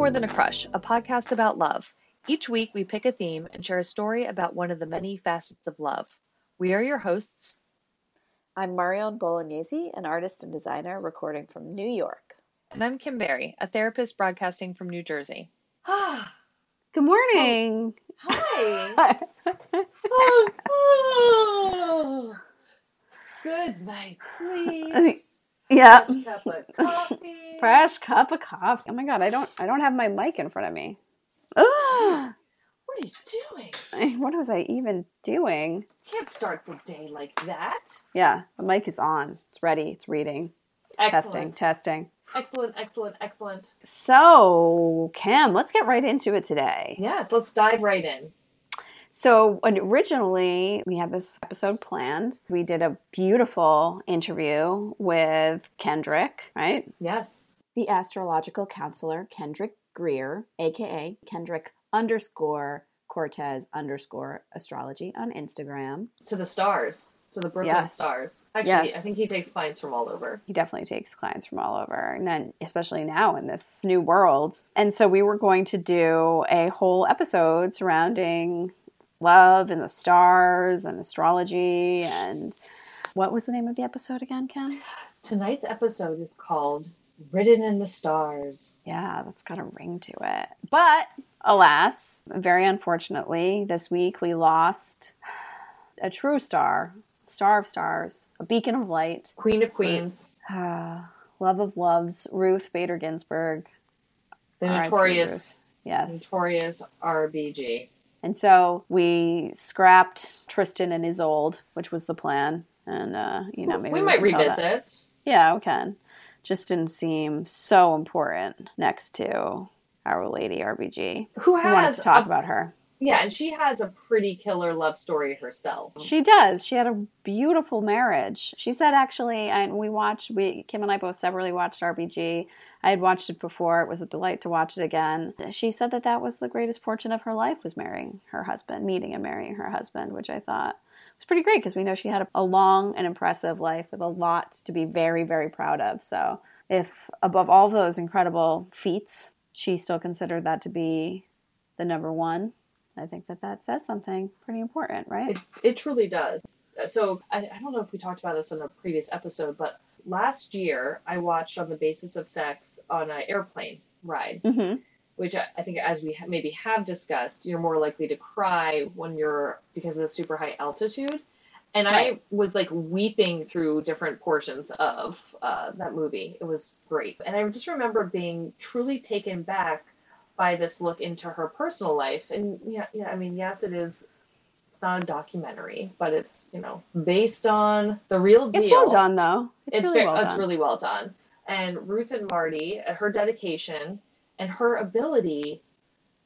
More Than a Crush, a podcast about love. Each week we pick a theme and share a story about one of the many facets of love. We are your hosts. I'm Marion Bolognese, an artist and designer recording from New York. And I'm Kim Berry, a therapist broadcasting from New Jersey. Good morning. Hi. oh, Good night, sleep. Yeah. Fresh cup of coffee. Fresh cup of coffee. Oh my god, I don't I don't have my mic in front of me. Ugh. What are you doing? What was I even doing? Can't start the day like that. Yeah, the mic is on. It's ready. It's reading. Testing, Excellent. testing. Excellent, excellent, excellent. So, Kim, let's get right into it today. Yes, let's dive right in. So, originally we had this episode planned, we did a beautiful interview with Kendrick, right? Yes. The astrological counselor Kendrick Greer, aka Kendrick underscore Cortez underscore astrology on Instagram. To the stars. To the Brooklyn Yes. stars. Actually, Yes. I think he takes clients from all over. he definitely takes clients from all over and then especially now in this new world and so we were going to do a whole episode surrounding love and the stars and astrology and what was the name of the episode again kim? Tonight's episode is called Written in the Stars. yeah that's got a ring to it. But alas very unfortunately this week we lost a true star star of stars a beacon of light. Queen of Queens. love of loves ruth bader ginsburg. The notorious, yes. notorious RBG. And so we scrapped Tristan and Isolde, which was the plan. And uh, you know, maybe we might can that- revisit. Yeah, we can. Just didn't seem so important next to Our Lady RBG. Who We wanted to talk a- about her. Yeah, and she has a pretty killer love story herself. She does. She had a beautiful marriage. She said, actually, and we watched. We Kim and I both separately watched RBG. I had watched it before. It was a delight to watch it again. She said that that was the greatest fortune of her life was marrying her husband, meeting and marrying her husband, which I thought was pretty great because we know she had a, a long and impressive life with a lot to be very, very proud of. So, if above all those incredible feats, she still considered that to be the number one, I think that that says something pretty important, right? It, it truly does. So I, I don't know if we talked about this in a previous episode, but last year I watched on the basis of sex on an airplane ride, hmm which I, think, as we ha- maybe have discussed, you're more likely to cry when you're because of the super high altitude. And Right. I was like weeping through different portions of uh, that movie. It was great. And I just remember being truly taken back by this look into her personal life. And yeah, yeah, I mean, yes, it is. It's not a documentary, but it's you know based on the real deal. It's well done, though. It's, It's, really very, well it's done. really well done. And Ruth and Marty, her dedication and her ability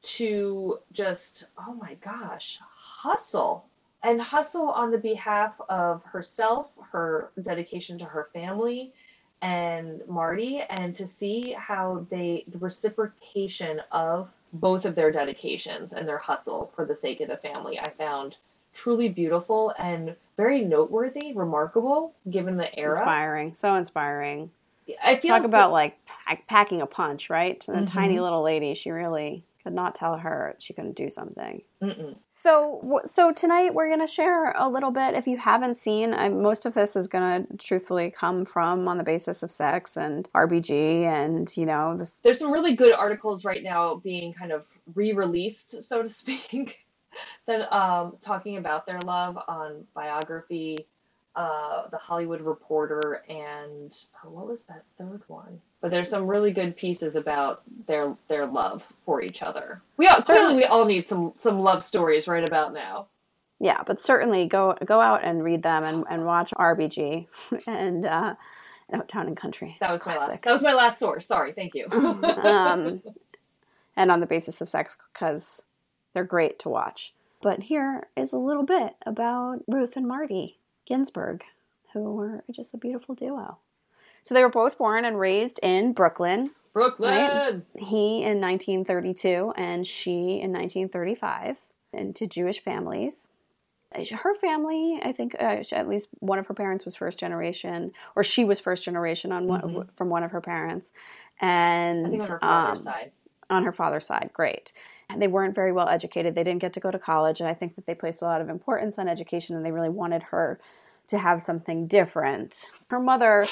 to just, oh my gosh, hustle and hustle on the behalf of herself, her dedication to her family, and Marty, and to see how they, the reciprocation of both of their dedications and their hustle for the sake of the family, I found truly beautiful and very noteworthy, remarkable given the era. inspiring. So inspiring. I feel Talk about like pack, packing a punch, right? To the Mhm. tiny little lady, she really could not tell her she couldn't do something. Mm-mm. So, so tonight we're gonna share a little bit. If you haven't seen, I, most of this is gonna truthfully come from on the basis of sex and RBG, and you know, this There's some really good articles right now being kind of re-released, so to speak, that um, talking about their love on biography, uh, the Hollywood Reporter, and oh, what was that third one? But there's some really good pieces about their their love for each other. We all, Certainly. we all need some some love stories right about now. yeah, but certainly go go out and read them and, and watch RBG and uh, Town and Country. That was my last. That was my last source. Sorry, thank you. um, and on the basis of sex because they're great to watch. But here is a little bit about Ruth and Marty Ginsburg, who were just a beautiful duo. So they were both born and raised in Brooklyn. Brooklyn. He in 1932 and she in 1935, into Jewish families. Her family, I think, uh, at least one of her parents was first generation, or she was first generation on one, Mhm. from one of her parents, and on her father's um, side. on her father's side. Great. And They weren't very well educated. They didn't get to go to college. And I think that they placed a lot of importance on education and they really wanted her to have something different. Her mother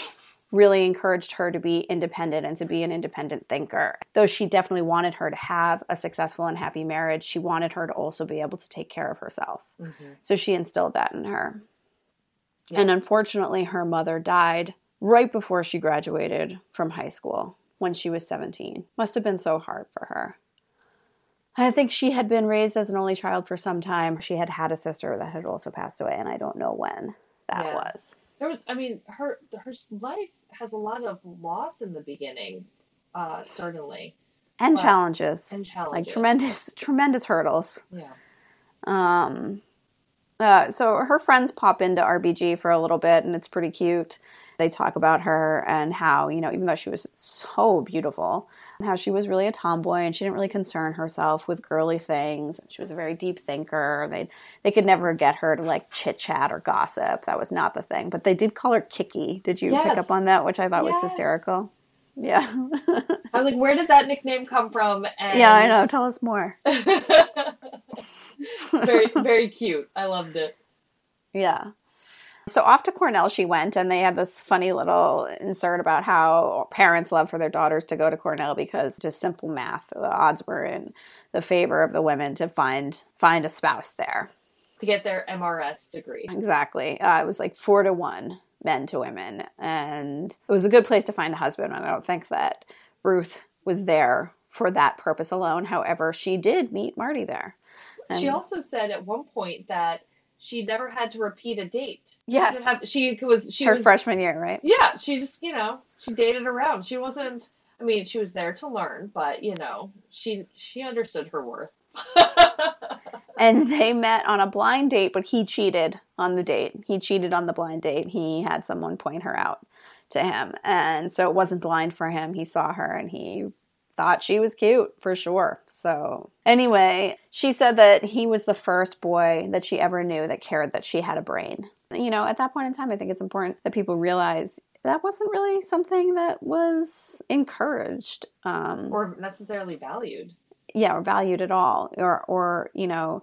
really encouraged her to be independent and to be an independent thinker. Though she definitely wanted her to have a successful and happy marriage, she wanted her to also be able to take care of herself. Mhm. So she instilled that in her. Yeah. And unfortunately, her mother died right before she graduated from high school when she was 17. Must have been so hard for her. I think she had been raised as an only child for some time. She had had a sister that had also passed away, and I don't know when that Yeah. was. There was, I mean, her her life has a lot of loss in the beginning, uh, certainly, And But- challenges. and challenges, Like tremendous, tremendous hurdles. Yeah. Um, uh, so her friends pop into RBG for a little bit, and it's pretty cute. They talk about her and how, you know, even though she was so beautiful, how she was really a tomboy and she didn't really concern herself with girly things. She was a very deep thinker. They they could never get her to like chit chat or gossip. That was not the thing. But they did call her Kiki. Did you pick up on that, which I thought was hysterical? Yeah. I was like, where did that nickname come from? And yeah, I know. Tell us more. very, very cute. I loved it. Yeah. So off to Cornell she went, and they had this funny little insert about how parents love for their daughters to go to Cornell because just simple math, the odds were in the favor of the women to find find a spouse there. To get their MRS degree. Exactly, uh, it was like four to one men to women, and it was a good place to find a husband. And I don't think that Ruth was there for that purpose alone. However, she did meet Marty there. She also said at one point that she never had to repeat a date. Yes. She, have, she was she her was freshman year, right? yeah. She just you know she dated around. She wasn't. I mean, she was there to learn, but you know she she understood her worth. and they met on a blind date, but he cheated on the date. He cheated on the blind date. He had someone point her out to him. And so it wasn't blind for him. He saw her and he thought she was cute for sure. So, anyway, she said that he was the first boy that she ever knew that cared that she had a brain. You know, at that point in time, I think it's important that people realize that wasn't really something that was encouraged. Um, or necessarily valued. yeah, or valued at all, or or you know,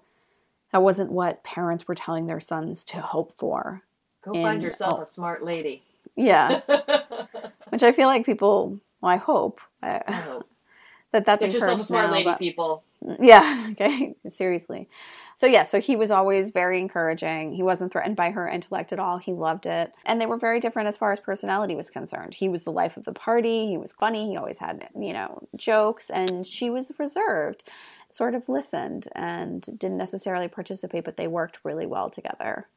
that wasn't what parents were telling their sons to hope for. Go And- find yourself oh. a smart lady. Yeah, which I feel like people. Well, I hope uh, I hope. That that's Get yourself a smart now, lady, but- people. Yeah. Okay. Seriously. So yeah, so he was always very encouraging. He wasn't threatened by her intellect at all. He loved it. And they were very different as far as personality was concerned. He was the life of the party. He was funny. He always had, you know, jokes and she was reserved, sort of listened and didn't necessarily participate, but they worked really well together.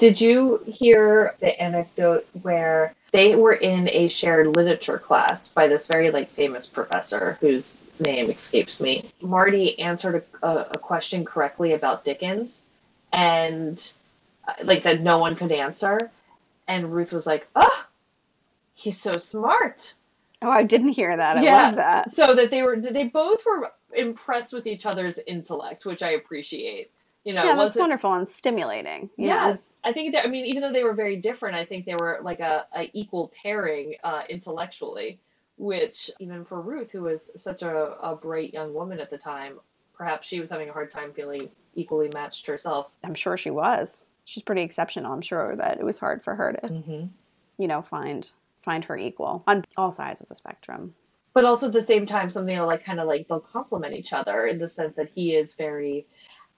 Did you hear the anecdote where they were in a shared literature class by this very like famous professor whose name escapes me? Marty answered a, a, a question correctly about Dickens, and uh, like that no one could answer, and Ruth was like, "Oh, he's so smart." Oh, I didn't hear that. I Yeah. love that. So that they were they both were impressed with each other's intellect, which I appreciate. You know, yeah, it that's wasn't- wonderful and stimulating. you know? Yes, I think that. I mean, even though they were very different, I think they were like a, a equal pairing uh, intellectually. Which even for Ruth, who was such a, a bright young woman at the time, perhaps she was having a hard time feeling equally matched herself. I'm sure she was. She's pretty exceptional. I'm sure that it was hard for her to Mm-hmm. you know find find her equal on all sides of the spectrum But also at the same time, something that like kind of like they'll complement each other in the sense that he is very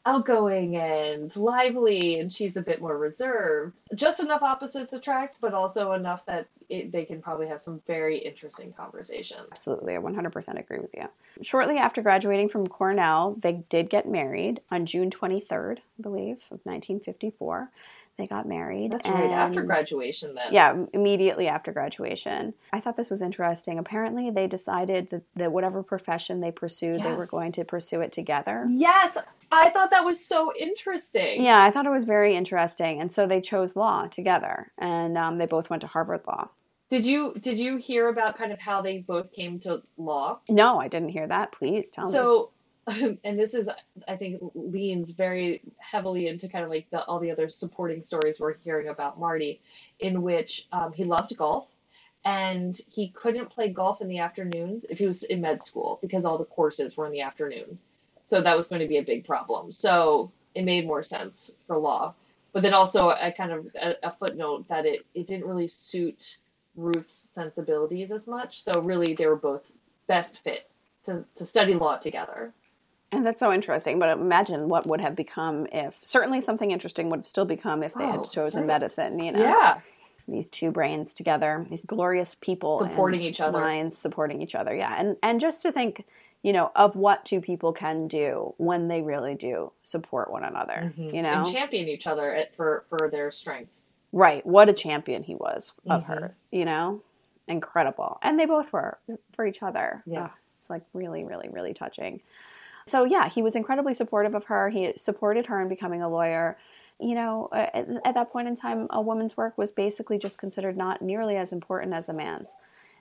outgoing and lively, and she's a bit more reserved. Just enough opposites attract, but also enough that it, they can probably have some very interesting conversations. absolutely i 100% agree with you shortly after graduating from cornell they did get married on june 23rd i believe of 1954 they got married That's right after graduation, then. yeah immediately after graduation. I thought this was interesting. Apparently they decided that, that whatever profession they pursued they were going to pursue it together. Yes, I thought that was so interesting. yeah i thought it was very interesting and so they chose law together and um, they both went to harvard law. Did you did you hear about kind of how they both came to law? no i didn't hear that. Please tell me. So, and this is, I think, leans very heavily into kind of like the, all the other supporting stories we're hearing about Marty, in which um, he loved golf and he couldn't play golf in the afternoons if he was in med school because all the courses were in the afternoon. So that was going to be a big problem. So it made more sense for law. But then also a kind of a, a footnote that it, it didn't really suit Ruth's sensibilities as much. So really they were both best fit to, to study law together. And that's so interesting. But imagine what would have become if certainly something interesting would have still become if they oh, had chosen medicine, you know. Yeah these two brains together, these glorious people supporting each other, minds supporting each other. Yeah, and and just to think, you know, of what two people can do when they really do support one another. Mm-hmm. You know, and champion each other for for their strengths. Right. What a champion he was of mm-hmm. her. You know, incredible, and they both were for each other. Yeah, oh, it's like really, really, really touching. So yeah, he was incredibly supportive of her. He supported her in becoming a lawyer you know, at, at, that point in time, a woman's work was basically just considered not nearly as important as a man's.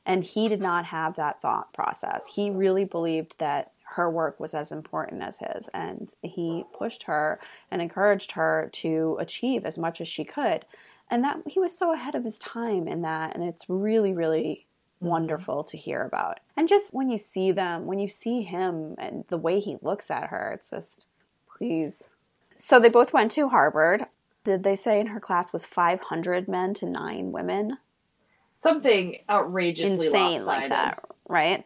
And he did not have that thought process. He really believed that her work was as important as his. And he pushed her and encouraged her to achieve as much as she could. And that he was so ahead of his time in that. And it's really, really wonderful to hear about. And just when you see them, when you see him and the way he looks at her, it's just, please so they both went to Harvard. Did they say in her class was 500 men to nine women? Something outrageously insane lopsided. like that, right?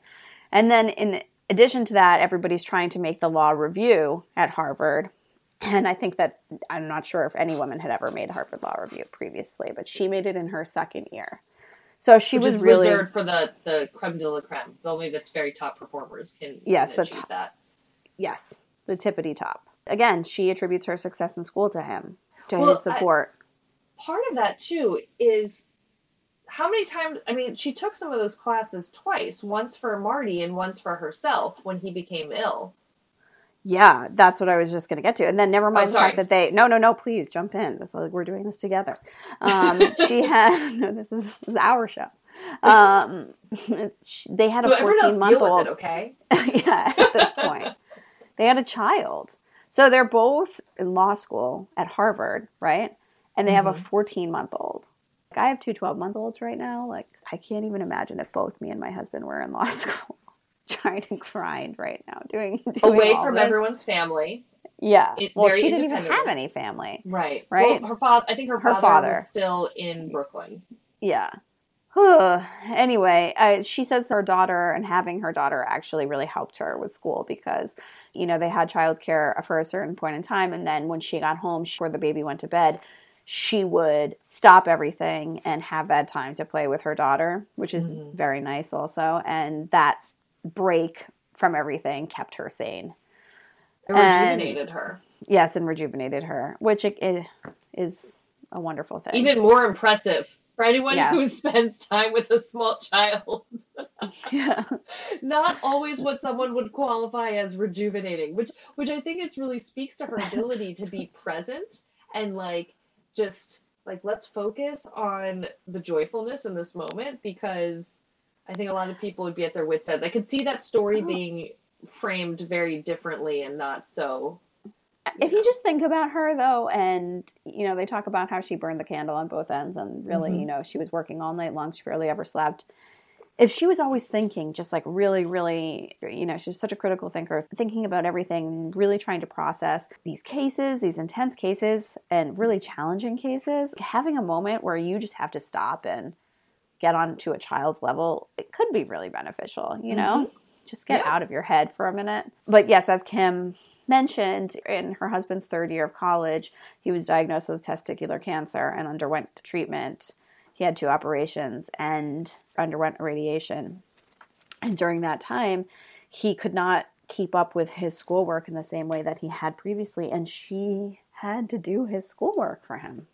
And then in addition to that, everybody's trying to make the law review at Harvard. And I think that I'm not sure if any woman had ever made Harvard Law Review previously, but she made it in her second year. So she Which was really reserved for the the creme de la creme. Only the very top performers can, yes, can achieve top, that. Yes, the tippity top again, she attributes her success in school to him, to well, his support. I, part of that too is how many times I mean, she took some of those classes twice, once for Marty and once for herself when he became ill. Yeah, that's what I was just going to get to. And then never mind oh, the fact that they no no no please jump in. This, like, we're doing this together. Um, she had no this is, this is our show. Um, they had so a 14 month old. okay. yeah, at this point. they had a child. So they're both in law school at Harvard, right? And they mm-hmm. have a mm-hmm. 14 month old. Like I have two 12 month olds right now. Like I can't even imagine if both me and my husband were in law school trying to grind right now, doing, doing away from this. everyone's family. Yeah. It, well, she didn't even have any family. Right. Right. Well, her father. I think her, her father, father was still in Brooklyn. Yeah. anyway, uh, she says her daughter and having her daughter actually really helped her with school because, you know, they had childcare for a certain point in time. And then when she got home, before the baby went to bed, she would stop everything and have that time to play with her daughter, which is mm-hmm. very nice also. And that break from everything kept her sane. It rejuvenated and, her. Yes, and rejuvenated her, which it, it is a wonderful thing. Even more impressive for anyone yeah. who spends time with a small child. yeah. Not always what someone would qualify as rejuvenating, which which I think it really speaks to her ability to be present and like just like let's focus on the joyfulness in this moment because I think a lot of people would be at their wits' end. I could see that story oh. being framed very differently and not so if you just think about her though and you know they talk about how she burned the candle on both ends and really mm-hmm. you know she was working all night long she barely ever slept if she was always thinking just like really really you know she's such a critical thinker thinking about everything really trying to process these cases these intense cases and really challenging cases having a moment where you just have to stop and get onto a child's level it could be really beneficial you know mm-hmm. just get yeah. out of your head for a minute but yes as kim mentioned in her husband's third year of college, he was diagnosed with testicular cancer and underwent treatment. He had two operations and underwent radiation. And during that time, he could not keep up with his schoolwork in the same way that he had previously, and she had to do his schoolwork for him.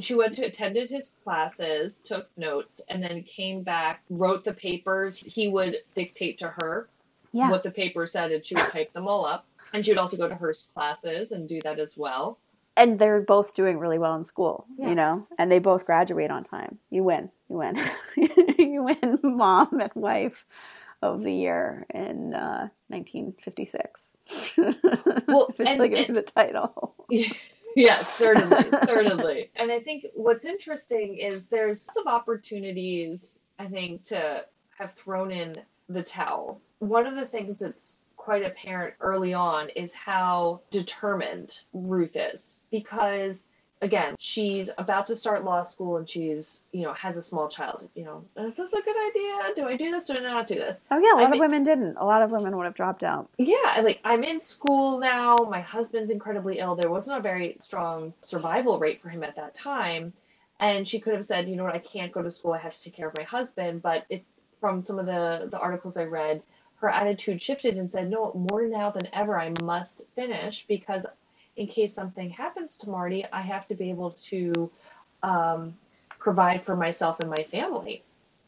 She went to attended his classes, took notes, and then came back, wrote the papers. He would dictate to her yeah. what the paper said, and she would type them all up. And she would also go to Hearst classes and do that as well. And they're both doing really well in school, yeah. you know, and they both graduate on time. You win. You win. you win mom and wife of the year in uh, 1956. Well, officially and, the title. yes, certainly, certainly. And I think what's interesting is there's lots of opportunities, I think, to have thrown in the towel. One of the things that's quite apparent early on is how determined Ruth is because again, she's about to start law school and she's, you know, has a small child. You know, is this a good idea? Do I do this? Do I not do this? Oh yeah, a lot I of mean- women didn't. A lot of women would have dropped out. Yeah, like I'm in school now. My husband's incredibly ill. There wasn't a very strong survival rate for him at that time. And she could have said, you know what, I can't go to school. I have to take care of my husband. But it, from some of the, the articles I read, her attitude shifted and said, no, more now than ever, I must finish because in case something happens to Marty, I have to be able to um, provide for myself and my family.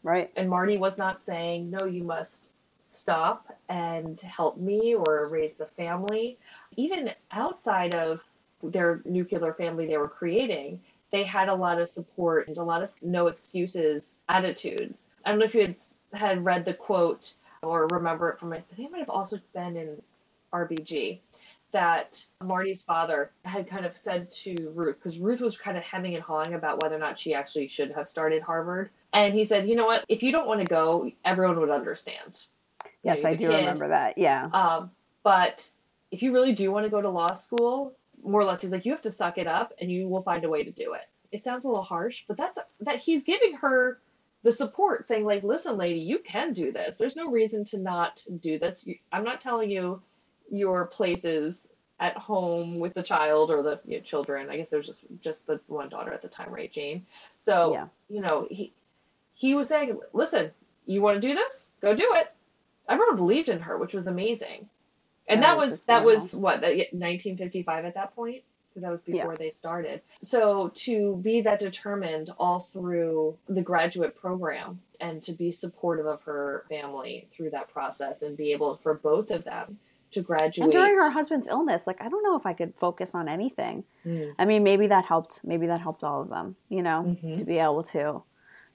Right. And Marty was not saying, no, you must stop and help me or raise the family. Even outside of their nuclear family they were creating, they had a lot of support and a lot of no excuses attitudes. I don't know if you had, had read the quote or remember it from, I think it might have also been in RBG, that Marty's father had kind of said to Ruth, because Ruth was kind of hemming and hawing about whether or not she actually should have started Harvard. And he said, you know what, if you don't want to go, everyone would understand. Yes, you're I do kid. remember that. Yeah. Um, but if you really do want to go to law school, more or less, he's like, you have to suck it up, and you will find a way to do it. It sounds a little harsh, but that's that he's giving her the support, saying like, listen, lady, you can do this. There's no reason to not do this. I'm not telling you your places at home with the child or the you know, children. I guess there's just just the one daughter at the time, right, Jane? So Yeah. you know he he was saying, listen, you want to do this? Go do it. Everyone believed in her, which was amazing. And That that was that was what that- 1955 at that point because that was Yeah. before they started. So to be that determined all through the graduate program and to be supportive of her family through that process and be able for both of them to graduate. And during her husband's illness, like I don't know if I could focus on anything. Mm. I mean, maybe that helped. Maybe that helped all of them. You know, Mhm. to be able to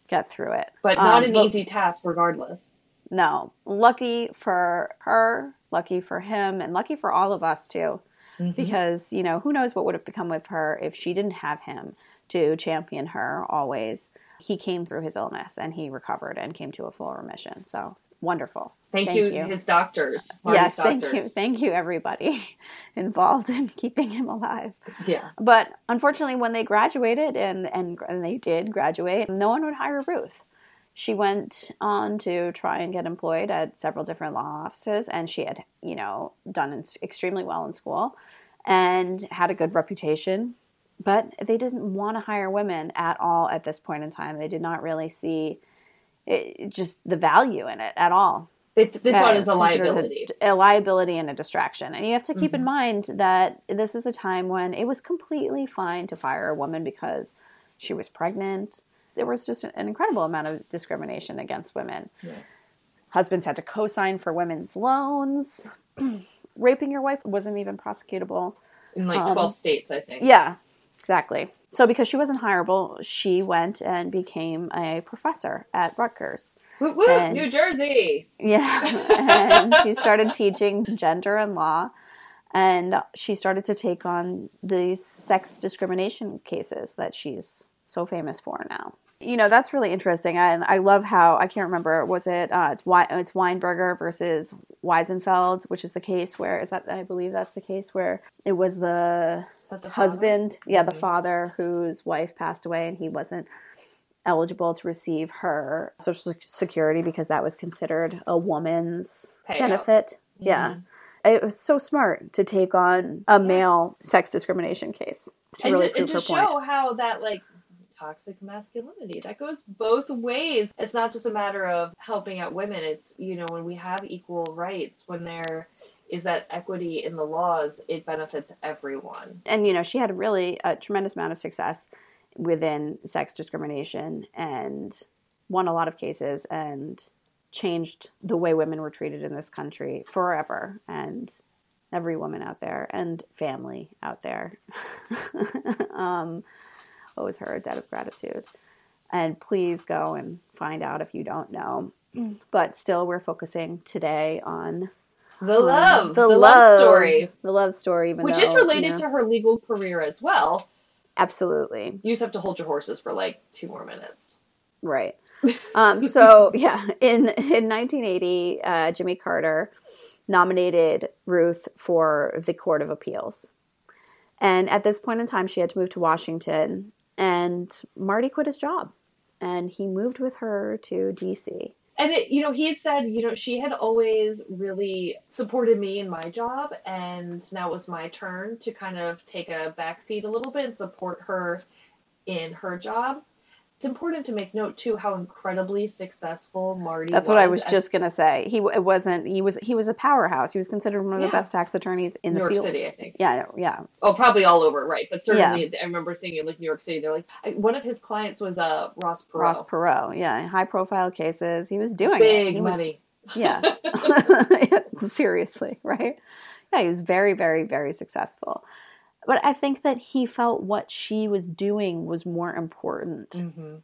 get through it. but not Um, an but- easy task regardless. No, lucky for her, lucky for him, and lucky for all of us too. Mm-hmm. Because you know, who knows what would have become with her if she didn't have him to champion her always. He came through his illness and he recovered and came to a full remission. So wonderful. Thank, Thank you, you. his doctors. Marty's yes, thank you, thank you, everybody involved in keeping him alive. Yeah. But unfortunately, when they graduated and, and and they did graduate, no one would hire Ruth. She went on to try and get employed at several different law offices, and she had, you know, done ex- extremely well in school and had a good reputation. But they didn't want to hire women at all at this point in time. They did not really see it, just the value in it at all. They, this one is a liability. A, a liability and a distraction. And you have to keep in Mhm. mind that this is a time when it was completely fine to fire a woman because she was pregnant. There was just an incredible amount of discrimination against women. Yeah. Husbands had to co sign for women's loans. Raping your wife wasn't even prosecutable. In like um, 12 states, I think. Yeah, exactly. So, because she wasn't hireable, she went and became a professor at Rutgers. Woo woo, And- New Jersey. Yeah. and she started teaching gender and law. And she started to take on these sex discrimination cases that she's so famous for now. You know, that's really interesting. And I love how, I can't remember, was it, uh, it's, Wei- it's Weinberger versus Wiesenfeld, which is the case where, is that, I believe that's the case where it was the the father? husband, yeah, the Mhm. father whose wife passed away and he wasn't eligible to receive her social security because that was considered a woman's Payout. benefit. Yeah. It was so smart to take on a male sex discrimination case to and really to, prove and to her show point. how that like toxic masculinity. That goes both ways. It's not just a matter of helping out women. It's you know when we have equal rights when there is that equity in the laws it benefits everyone. And, you know, she had really a tremendous amount of success within sex discrimination and won a lot of cases and changed the way women were treated in this country forever. And every woman out there and family out there. Um, owes her a debt of gratitude. And please go and find out if you don't know. But still, we're focusing today on The love, um, the, the, love, story, the love story, which though, is related you know, to her legal career as well. Absolutely. You just have to hold your horses for like two more minutes. Right. Um, so yeah, in in 1980, uh, Jimmy Carter nominated Ruth for the Court of Appeals, and at this point in time, she had to move to Washington, and Marty quit his job, and he moved with her to D.C and it, you know, he had said, you know, she had always really supported me in my job, and now it was my turn to kind of take a backseat a little bit and support her in her job it's important to make note too how incredibly successful Marty. That's what I was just gonna say. He it wasn't. He was he was a powerhouse. He was considered one of the best tax attorneys in New the York field. City, I think. Yeah, yeah. Oh, probably all over, right? But certainly, yeah. I remember seeing it like New York City. They're like one of his clients was uh Ross Perot. Ross Perot, yeah, high profile cases. He was doing big money. Was, yeah, seriously, right? Yeah, he was very, very, very successful but I think that he felt what she was doing was more important mm-hmm.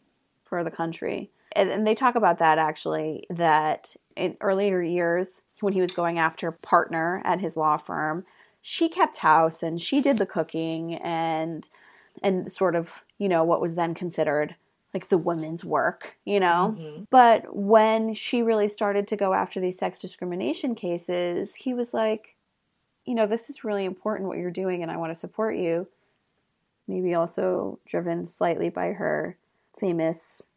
for the country. And, and, they talk about that actually, that in earlier years, when he was going after partner at his law firm, she kept house and she did the cooking and and sort of, you know, what was then considered like the women's work, you know? Mm-hmm. But when she really started to go after these sex discrimination cases, he was like, you know, this is really important what you're doing and I want to support you. Maybe also driven slightly by her famous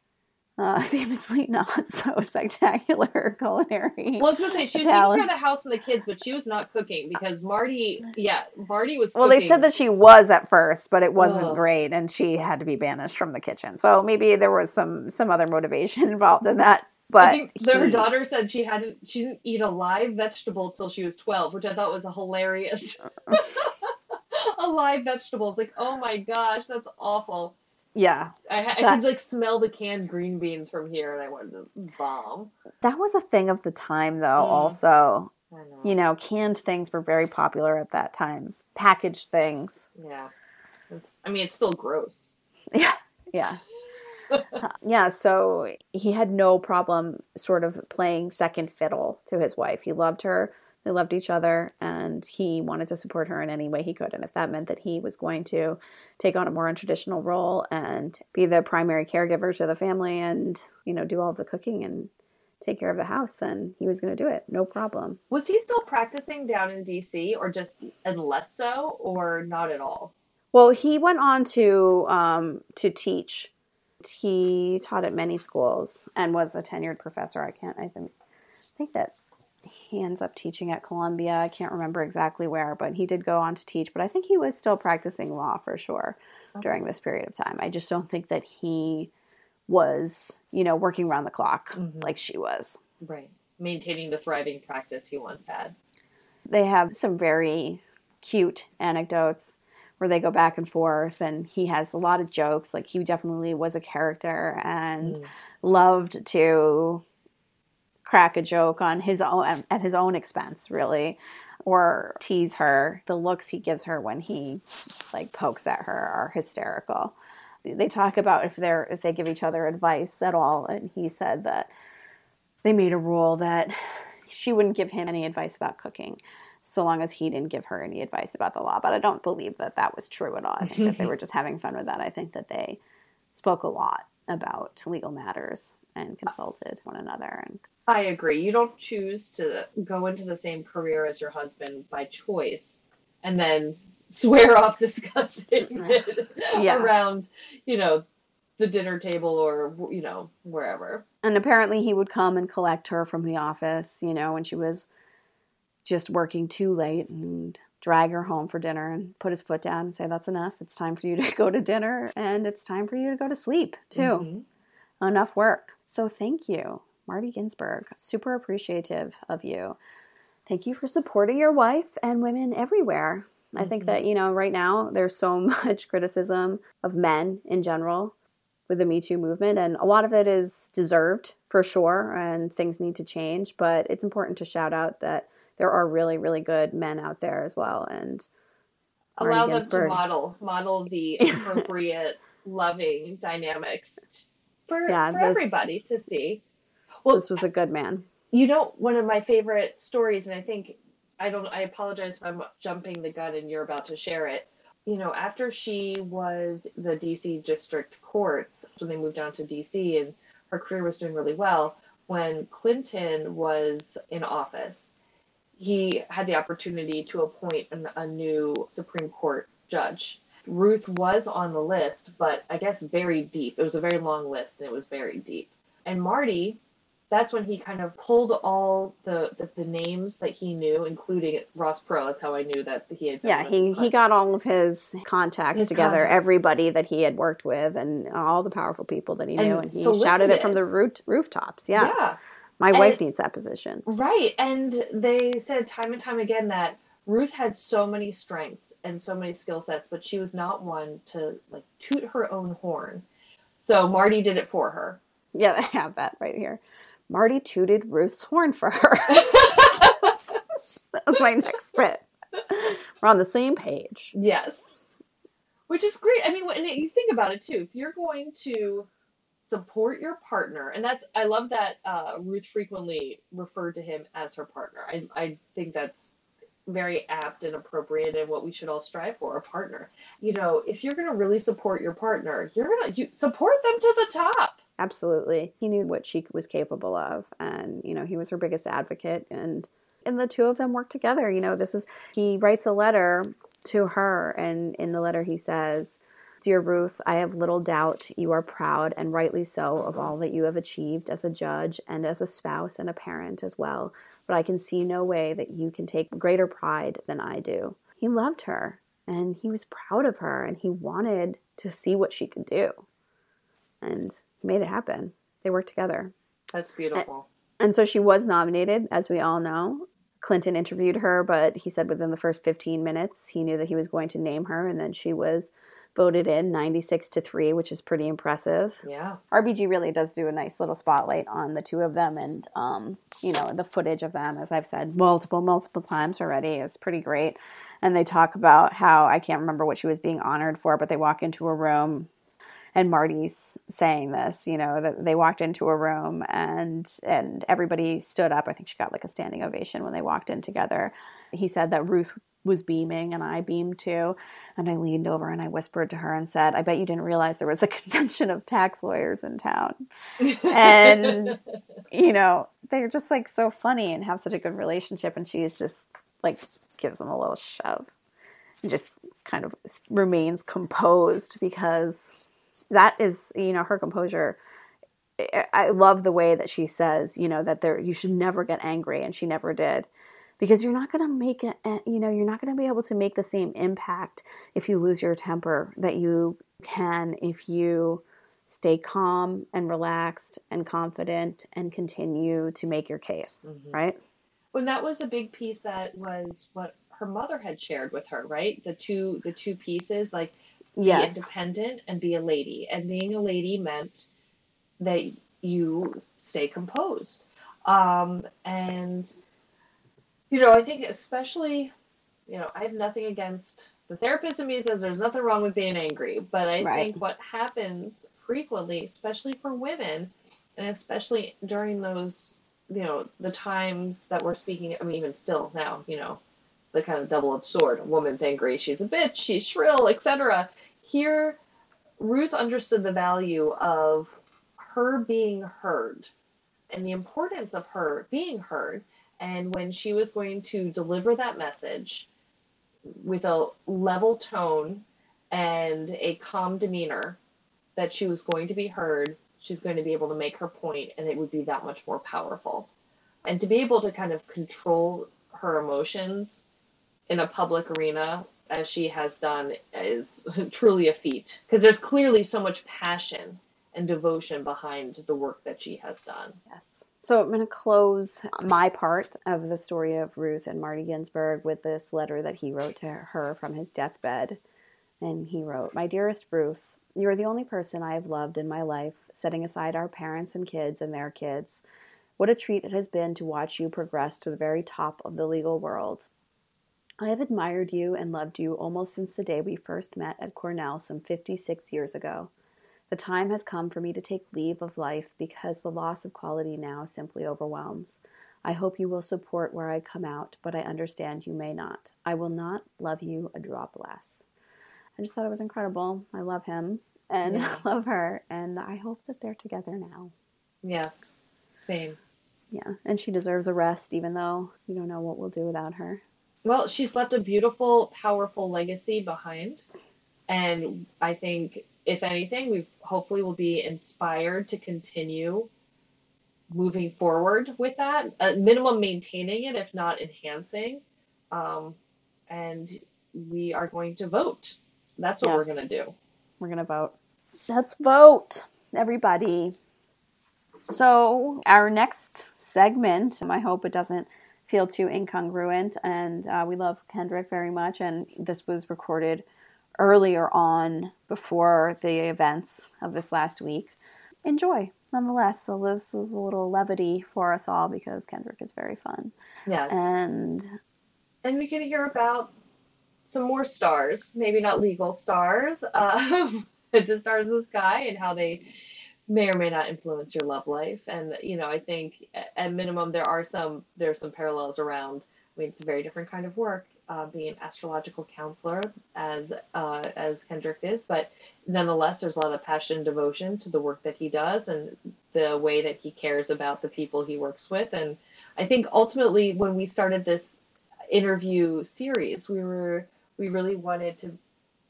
uh, famously not so spectacular culinary. Well, I was gonna say she was taking care of the house and the kids, but she was not cooking because Marty, yeah, Marty was. Well, they said that she was at first, but it wasn't Ugh. great, and she had to be banished from the kitchen. So maybe there was some some other motivation involved in that. But I think he, her daughter said she hadn't she didn't eat a live vegetable till she was twelve, which I thought was a hilarious. a live vegetable. It's like, oh my gosh, that's awful. Yeah, I, I that, could like smell the canned green beans from here, and I wanted to bomb. That was a thing of the time, though. Mm. Also, know. you know, canned things were very popular at that time. Packaged things. Yeah, it's, I mean, it's still gross. Yeah, yeah. Yeah, so he had no problem sort of playing second fiddle to his wife. He loved her, they loved each other, and he wanted to support her in any way he could. And if that meant that he was going to take on a more untraditional role and be the primary caregiver to the family and, you know, do all the cooking and take care of the house, then he was going to do it. No problem. Was he still practicing down in DC or just and less so or not at all? Well, he went on to um, to teach he taught at many schools and was a tenured professor. I can't, I think, think that he ends up teaching at Columbia. I can't remember exactly where, but he did go on to teach. But I think he was still practicing law for sure okay. during this period of time. I just don't think that he was, you know, working around the clock mm-hmm. like she was. Right. Maintaining the thriving practice he once had. They have some very cute anecdotes where they go back and forth and he has a lot of jokes like he definitely was a character and mm. loved to crack a joke on his own at his own expense really or tease her. The looks he gives her when he like pokes at her are hysterical. They talk about if they're if they give each other advice at all and he said that they made a rule that she wouldn't give him any advice about cooking so long as he didn't give her any advice about the law. But I don't believe that that was true at all. I think that they were just having fun with that. I think that they spoke a lot about legal matters and consulted one another. And I agree. You don't choose to go into the same career as your husband by choice and then swear off discussing it yeah. around, you know, the dinner table or you know wherever. And apparently he would come and collect her from the office, you know, when she was just working too late and drag her home for dinner and put his foot down and say, That's enough. It's time for you to go to dinner and it's time for you to go to sleep, too. Mm-hmm. Enough work. So thank you, Marty Ginsburg. Super appreciative of you. Thank you for supporting your wife and women everywhere. Mm-hmm. I think mm-hmm. that, you know, right now there's so much criticism of men in general with the Me Too movement, and a lot of it is deserved for sure, and things need to change. But it's important to shout out that there are really really good men out there as well and allow them to model model the appropriate loving dynamics for, yeah, for this, everybody to see well this was a good man you know one of my favorite stories and i think I don't. I apologize if I'm jumping the gun and you're about to share it. You know, after she was the DC district courts, when they moved down to DC, and her career was doing really well. When Clinton was in office, he had the opportunity to appoint an, a new Supreme Court judge. Ruth was on the list, but I guess very deep. It was a very long list, and it was very deep. And Marty that's when he kind of pulled all the, the, the names that he knew, including Ross Perot. That's how I knew that he had. Yeah, he, he got all of his contacts his together, contacts. everybody that he had worked with, and all the powerful people that he knew, and, and he shouted it from the roof, rooftops. Yeah. yeah. My and, wife needs that position. Right. And they said time and time again that Ruth had so many strengths and so many skill sets, but she was not one to like toot her own horn. So Marty did it for her. Yeah, I have that right here. Marty tooted Ruth's horn for her. that was my next bit. We're on the same page. Yes. Which is great. I mean, and you think about it too. If you're going to support your partner, and that's, I love that uh, Ruth frequently referred to him as her partner. I, I think that's very apt and appropriate and what we should all strive for a partner. You know, if you're going to really support your partner, you're going to you support them to the top. Absolutely. He knew what she was capable of and you know, he was her biggest advocate and and the two of them work together. You know, this is he writes a letter to her and in the letter he says, Dear Ruth, I have little doubt you are proud and rightly so of all that you have achieved as a judge and as a spouse and a parent as well, but I can see no way that you can take greater pride than I do. He loved her and he was proud of her and he wanted to see what she could do and he made it happen. They worked together. That's beautiful. And, and so she was nominated, as we all know. Clinton interviewed her, but he said within the first 15 minutes he knew that he was going to name her, and then she was voted in 96 to 3 which is pretty impressive yeah rbg really does do a nice little spotlight on the two of them and um, you know the footage of them as i've said multiple multiple times already is pretty great and they talk about how i can't remember what she was being honored for but they walk into a room and Marty's saying this, you know, that they walked into a room and and everybody stood up. I think she got like a standing ovation when they walked in together. He said that Ruth was beaming and I beamed too. And I leaned over and I whispered to her and said, I bet you didn't realize there was a convention of tax lawyers in town. and, you know, they're just like so funny and have such a good relationship. And she's just like gives them a little shove and just kind of remains composed because that is you know her composure i love the way that she says you know that there you should never get angry and she never did because you're not going to make it you know you're not going to be able to make the same impact if you lose your temper that you can if you stay calm and relaxed and confident and continue to make your case mm-hmm. right well that was a big piece that was what her mother had shared with her right the two the two pieces like yes. be independent and be a lady. And being a lady meant that you stay composed. Um, and, you know, I think especially, you know, I have nothing against the therapist in me says there's nothing wrong with being angry. But I right. think what happens frequently, especially for women, and especially during those, you know, the times that we're speaking, I mean, even still now, you know, it's the kind of double edged sword. A woman's angry, she's a bitch, she's shrill, etc here Ruth understood the value of her being heard and the importance of her being heard. And when she was going to deliver that message with a level tone and a calm demeanor, that she was going to be heard, she's going to be able to make her point, and it would be that much more powerful. And to be able to kind of control her emotions in a public arena as she has done is truly a feat because there's clearly so much passion and devotion behind the work that she has done. Yes. So I'm going to close my part of the story of Ruth and Marty Ginsburg with this letter that he wrote to her from his deathbed. And he wrote, My dearest Ruth, you are the only person I have loved in my life, setting aside our parents and kids and their kids. What a treat it has been to watch you progress to the very top of the legal world. I have admired you and loved you almost since the day we first met at Cornell some 56 years ago. The time has come for me to take leave of life because the loss of quality now simply overwhelms. I hope you will support where I come out, but I understand you may not. I will not love you a drop less. I just thought it was incredible. I love him and yeah. love her, and I hope that they're together now. Yes, same. Yeah, and she deserves a rest, even though we don't know what we'll do without her. Well, she's left a beautiful, powerful legacy behind. And I think, if anything, we hopefully will be inspired to continue moving forward with that. At minimum, maintaining it, if not enhancing. Um, and we are going to vote. That's what yes. we're going to do. We're going to vote. Let's vote, everybody. So, our next segment, I hope it doesn't feel too incongruent. And uh, we love Kendrick very much. And this was recorded earlier on before the events of this last week. Enjoy, nonetheless. So this was a little levity for us all because Kendrick is very fun. Yeah. And and we can hear about some more stars, maybe not legal stars, uh, the stars of the sky and how they may or may not influence your love life. And you know, I think at minimum there are some there's some parallels around. I mean, it's a very different kind of work, uh, being an astrological counselor as uh, as Kendrick is, but nonetheless, there's a lot of passion and devotion to the work that he does and the way that he cares about the people he works with. And I think ultimately, when we started this interview series, we were we really wanted to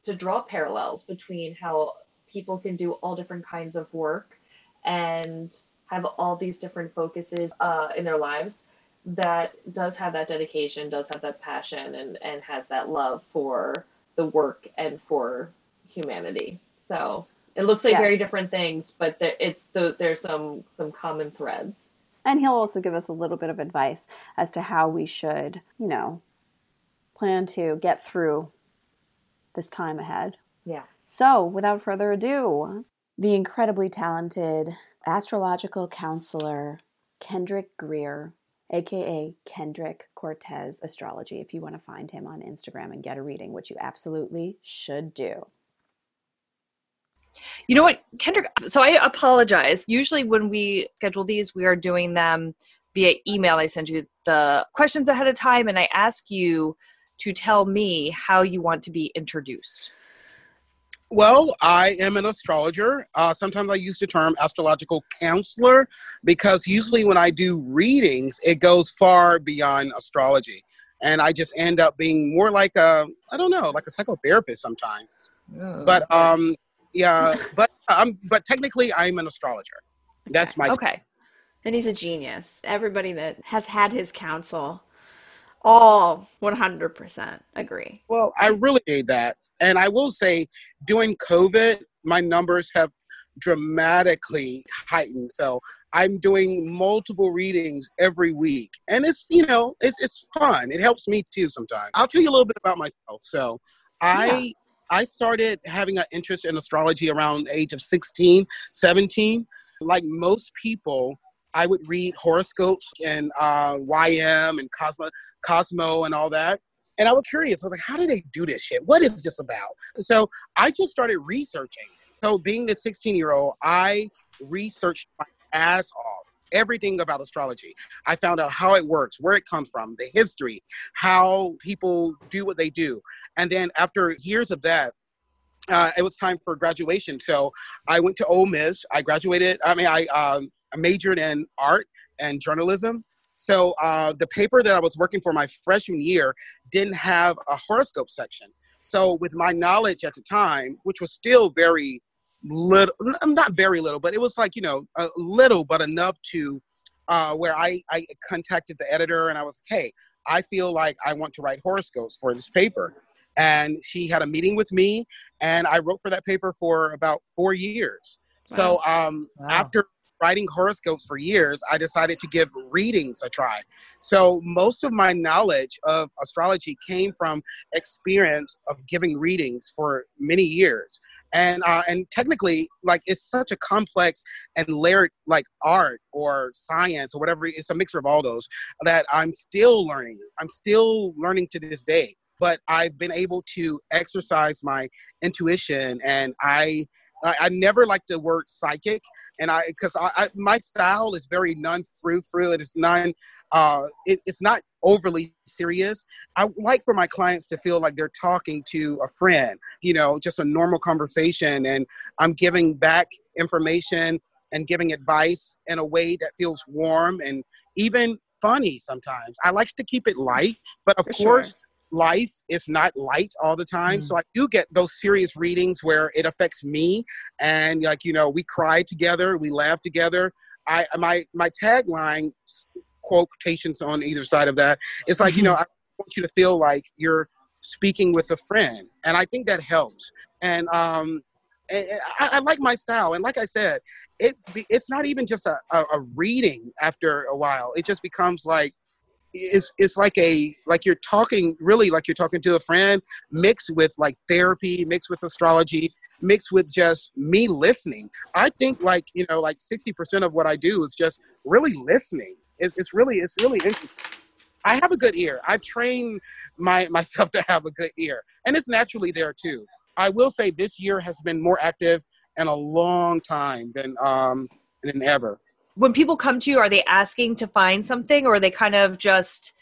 to draw parallels between how people can do all different kinds of work and have all these different focuses uh, in their lives that does have that dedication, does have that passion, and, and has that love for the work and for humanity. So it looks like yes. very different things, but there, it's the, there's some some common threads. And he'll also give us a little bit of advice as to how we should, you know, plan to get through this time ahead. Yeah. So, without further ado, the incredibly talented astrological counselor Kendrick Greer, aka Kendrick Cortez Astrology, if you want to find him on Instagram and get a reading, which you absolutely should do. You know what, Kendrick? So I apologize. Usually, when we schedule these, we are doing them via email. I send you the questions ahead of time and I ask you to tell me how you want to be introduced. Well, I am an astrologer. Uh, sometimes I use the term astrological counselor because usually when I do readings, it goes far beyond astrology. And I just end up being more like a, I don't know, like a psychotherapist sometimes. Oh, but um, yeah, but I'm, but technically I'm an astrologer. That's my okay. And he's a genius. Everybody that has had his counsel all 100% agree. Well, I really need that. And I will say, during COVID, my numbers have dramatically heightened. So I'm doing multiple readings every week. And it's, you know, it's, it's fun. It helps me too sometimes. I'll tell you a little bit about myself. So I. Yeah. I started having an interest in astrology around the age of 16, 17. Like most people, I would read horoscopes and uh, YM and Cosmo, Cosmo and all that. And I was curious. I was like, how do they do this shit? What is this about? So I just started researching. So being the 16 year old, I researched my ass off everything about astrology. I found out how it works, where it comes from, the history, how people do what they do. And then after years of that, uh, it was time for graduation. So I went to Ole Miss. I graduated. I mean, I um, majored in art and journalism. So uh, the paper that I was working for my freshman year didn't have a horoscope section. So with my knowledge at the time, which was still very little, not very little, but it was like you know a little, but enough to uh, where I I contacted the editor and I was, hey, I feel like I want to write horoscopes for this paper. And she had a meeting with me, and I wrote for that paper for about four years. Wow. So um, wow. after writing horoscopes for years, I decided to give readings a try. So most of my knowledge of astrology came from experience of giving readings for many years. And uh, and technically, like it's such a complex and layered like art or science or whatever. It's a mixture of all those that I'm still learning. I'm still learning to this day. But I've been able to exercise my intuition, and I I, never like the word psychic and I because I, I, my style is very non frou frou. It is non. Uh, it, it's not overly serious. I like for my clients to feel like they're talking to a friend. You know, just a normal conversation, and I'm giving back information and giving advice in a way that feels warm and even funny sometimes. I like to keep it light, but of For course, sure. Life is not light all the time. Mm-hmm. So I do get those serious readings where it affects me, and like you know, we cry together, we laugh together. I my my tagline quotations on either side of that. It's like you know, I want you to feel like you're speaking with a friend, and I think that helps. And um, I, I, like my style, and like I said, it it's not even just a, a, a, reading. After a while, it just becomes like it's it's like a like you're talking really like you're talking to a friend, mixed with like therapy, mixed with astrology, mixed with just me listening. I think like you know like sixty percent of what I do is just really listening. It's, it's really it's really interesting. I have a good ear. I've trained my myself to have a good ear, and it's naturally there too. I will say this year has been more active in a long time than um, than ever. When people come to you, are they asking to find something, or are they kind of just?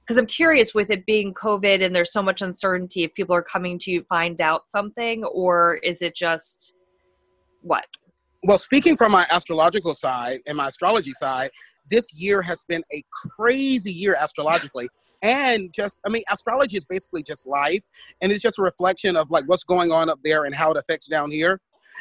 Because I'm curious, with it being COVID and there's so much uncertainty, if people are coming to you find out something, or is it just what? Well, speaking from my astrological side and my astrology side, this year has been a crazy year astrologically and just i mean astrology is basically just life and it's just a reflection of like what's going on up there and how it affects down here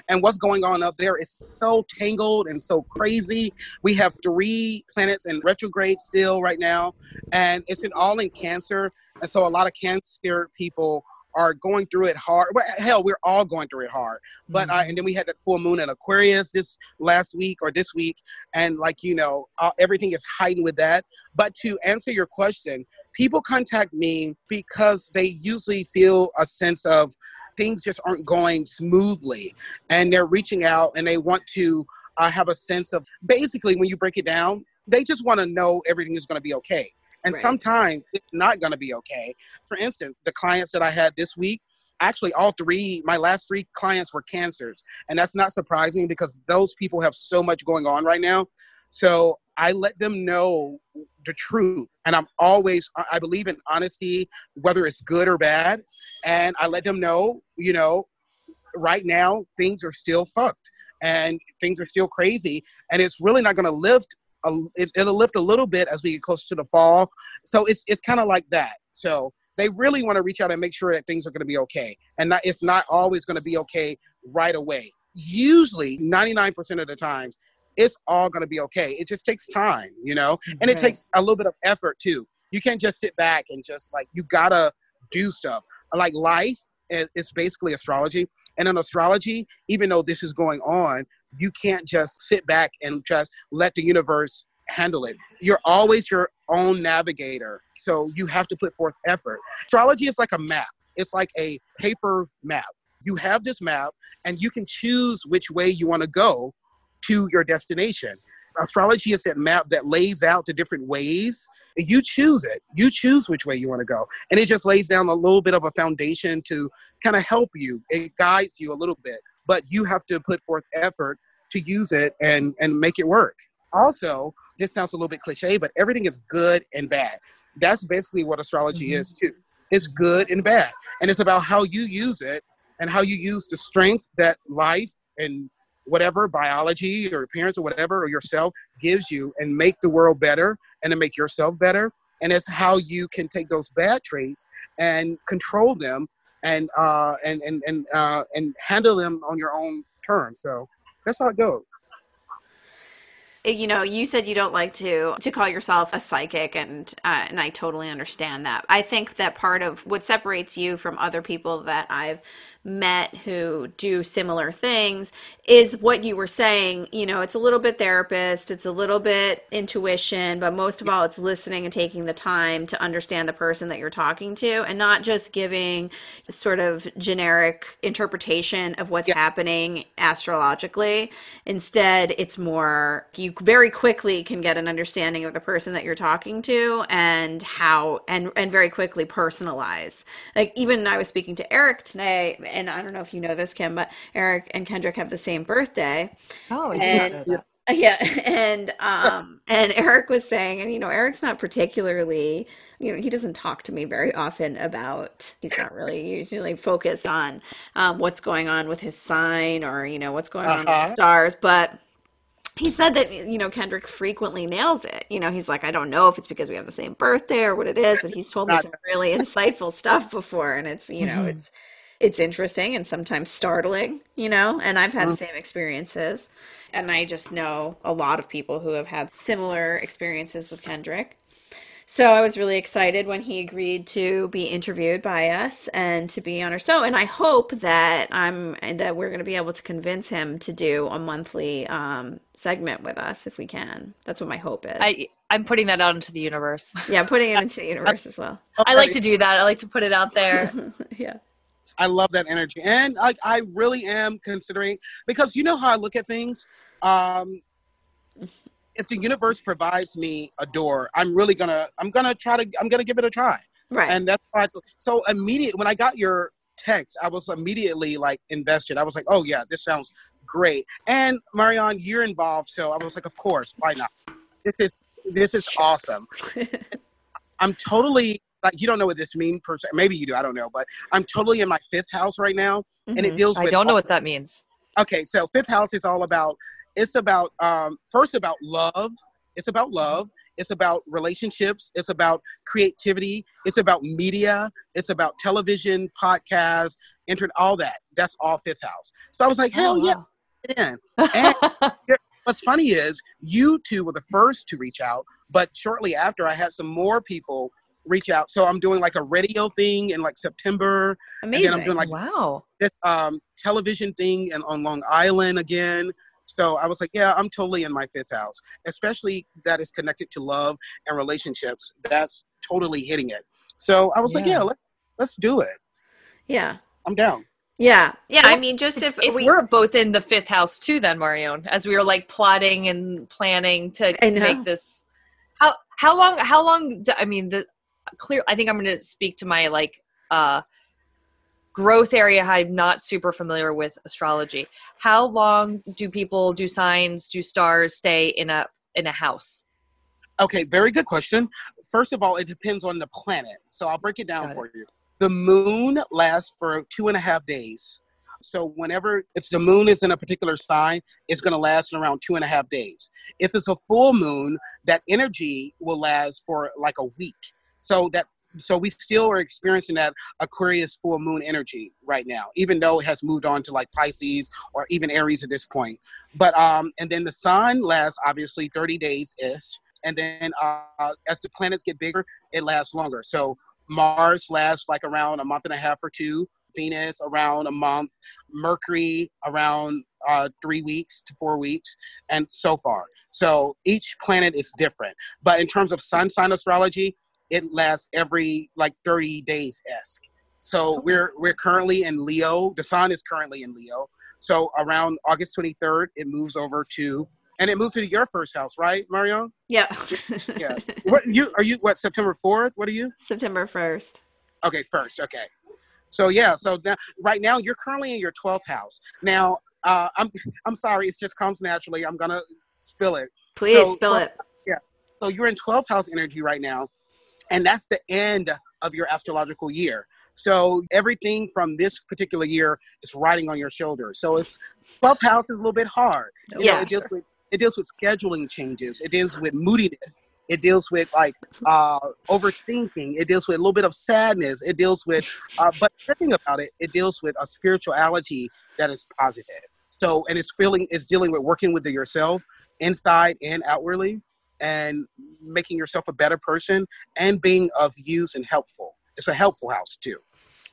and what's going on up there is so tangled and so crazy we have three planets in retrograde still right now and it's in all in cancer and so a lot of cancer people are going through it hard. Well, hell, we're all going through it hard. But mm-hmm. uh, and then we had that full moon in Aquarius this last week or this week, and like you know, uh, everything is heightened with that. But to answer your question, people contact me because they usually feel a sense of things just aren't going smoothly and they're reaching out and they want to uh, have a sense of basically when you break it down they just want to know everything is going to be okay. And right. sometimes it's not going to be okay. For instance the clients that i had this week actually all three my last three clients were cancers and that's not surprising because those people have so much going on right now. So I let them know the truth. And I'm always, I believe in honesty, whether it's good or bad. And I let them know, you know, right now things are still fucked and things are still crazy. And it's really not going to lift. A, it, it'll lift a little bit as we get closer to the fall. So it's, it's kind of like that. So they really want to reach out and make sure that things are going to be okay. And not, it's not always going to be okay right away. Usually, 99% of the times, it's all going to be okay. It just takes time, you know, and it takes a little bit of effort too. You can't just sit back and just like, you got to do stuff. Like life is basically astrology. And in astrology, even though this is going on, you can't just sit back and just let the universe handle it. You're always your own navigator. So you have to put forth effort. Astrology is like a map, it's like a paper map. You have this map and you can choose which way you want to go to your destination. Astrology is that map that lays out the different ways. You choose it. You choose which way you want to go. And it just lays down a little bit of a foundation to kind of help you. It guides you a little bit, but you have to put forth effort to use it and, and make it work. Also, this sounds a little bit cliche, but everything is good and bad. That's basically what astrology mm-hmm. is too. It's good and bad. And it's about how you use it and how you use the strength that life and whatever biology or parents or whatever or yourself gives you and make the world better and to make yourself better. And it's how you can take those bad traits and control them and uh and and and uh and handle them on your own terms. So that's how it goes. You know you said you don't like to to call yourself a psychic and uh, and I totally understand that. I think that part of what separates you from other people that I've met who do similar things is what you were saying. You know, it's a little bit therapist, it's a little bit intuition, but most of all, it's listening and taking the time to understand the person that you're talking to and not just giving sort of generic interpretation of what's yeah. happening astrologically. Instead, it's more, you very quickly can get an understanding of the person that you're talking to and how, and, and very quickly personalize. Like, even I was speaking to Eric today and I don't know if you know this, Kim, but Eric and Kendrick have the same birthday. Oh, And- that. Yeah, and um and Eric was saying, and you know, Eric's not particularly, you know, he doesn't talk to me very often about. He's not really usually focused on um, what's going on with his sign or you know what's going on with the Uh-huh. stars, but. He said that, you know, Kendrick frequently nails it. You know, he's like, I don't know if it's because we have the same birthday or what it is, but he's told me some really insightful stuff before. And it's, you know, Mhm. it's, it's interesting and sometimes startling, you know, and I've had the Mhm. same experiences. And I just know a lot of people who have had similar experiences with Kendrick. So I was really excited when he agreed to be interviewed by us and to be on our show. And I hope that I'm and that we're going to be able to convince him to do a monthly um, segment with us if we can. That's what my hope is. I I'm putting that out into the universe. yeah, I'm putting it into the universe as well. I like to do that. I like to put it out there. yeah. I love that energy, and I, I really am considering because you know how I look at things. Um, if the universe provides me a door, I'm really gonna I'm gonna try to I'm gonna give it a try, Right. and that's why. I, so immediate when I got your text, I was immediately like invested. I was like, oh yeah, this sounds great. And Marianne, you're involved, so I was like, of course, why not? This is this is awesome. I'm totally like you don't know what this means per se. Maybe you do. I don't know, but I'm totally in my fifth house right now, and it Mhm. deals I don't know what that means. Okay, so fifth house is all about. It's about um, first about love. It's about love. It's about relationships. It's about creativity. It's about media. It's about television, podcasts, internet, all that. That's all fifth house. So I was like, hell Oh, yeah, wow. And what's funny is you two were the first to reach out, but shortly after, I had some more people reach out. So I'm doing like a radio thing in like September. Amazing. And then I'm doing like wow. this um, television thing and on Long Island again. So I was like, yeah, I'm totally in my fifth house, especially that is connected to love and relationships. That's totally hitting it. So I was like, Yeah. yeah, let, let's do it. yeah. I'm down. Yeah. Yeah. I mean, just if, If we. we're both in the fifth house too, then Marion, as we were like plotting and planning to make this. How how long? How long? Do, I mean, the clear. I think I'm going to speak to my like uh growth area. I'm not super familiar with astrology. How long do people do signs do stars stay in a in a house? Okay, very good question. First of all, it depends on the planet. So I'll break it down Got it. for you. The moon lasts for two and a half days. So whenever if the moon is in a particular sign, it's going to last around two and a half days. If it's a full moon, that energy will last for like a week. So that so we still are experiencing that Aquarius full moon energy right now, even though it has moved on to like Pisces or even Aries at this point. But um, and then the sun lasts obviously 30 days ish and then uh, as the planets get bigger, it lasts longer. So Mars lasts like around a month and a half or two. Venus around a month. Mercury around uh, three weeks to four weeks, and so far. So each planet is different. But in terms of sun sign astrology, it lasts every like 30 days esque. So we're we're currently in Leo. The sun is currently in Leo. So around August 23rd, it moves over to and it moves to your first house, right, Mario? yeah. Yeah. What you are you? What September fourth? What are you? September 1st. Okay, first. Okay. So yeah. So now, right now, you're currently in your twelfth house. Now, uh, I'm I'm sorry. It just comes naturally. I'm gonna spill it. Please So- spill it. Yeah. So you're in 12th house energy right now, and that's the end of your astrological year. So everything from this particular year is riding on your shoulders. So it's 12th house is a little bit hard. You know, Yeah, it deals with it deals with scheduling changes. It deals with moodiness. It deals with like uh, overthinking. It deals with a little bit of sadness. It deals with, uh, but the thing about it, it deals with a spirituality that is positive. So, and it's feeling, it's dealing with working with yourself inside and outwardly, and making yourself a better person and being of use and helpful. It's a helpful house too.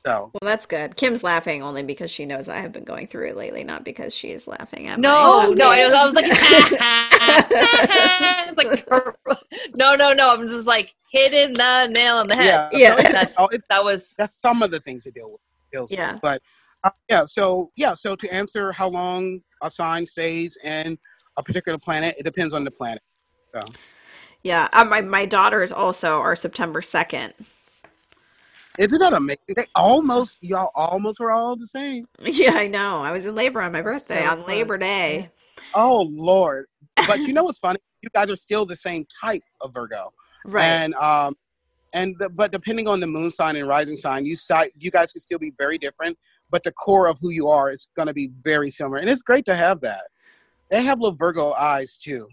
So, Well, that's good. Kim's laughing only because she knows I have been going through it lately, not because she is laughing at me No, my- no, I was, I was like, it's like, no, no, no. I'm just like hitting the nail on the head. yeah, Yeah. so it- That's, oh, it- that was that's some of the things to deal with. Deals Yeah. with. But uh, yeah, so yeah, so to answer how long a sign stays in a particular planet, it depends on the planet. Yeah, uh, my my daughters also are September second. Isn't that amazing? They almost, y'all almost were all the same. Yeah, I know. I was in labor on my birthday So on. Labor Day. Oh Lord! But you know what's funny? You guys are still the same type of Virgo, Right. and um, and the, but depending on the moon sign and rising sign, you si- you guys can still be very different. But the core of who you are is going to be very similar, and it's great to have that. They have little Virgo eyes too.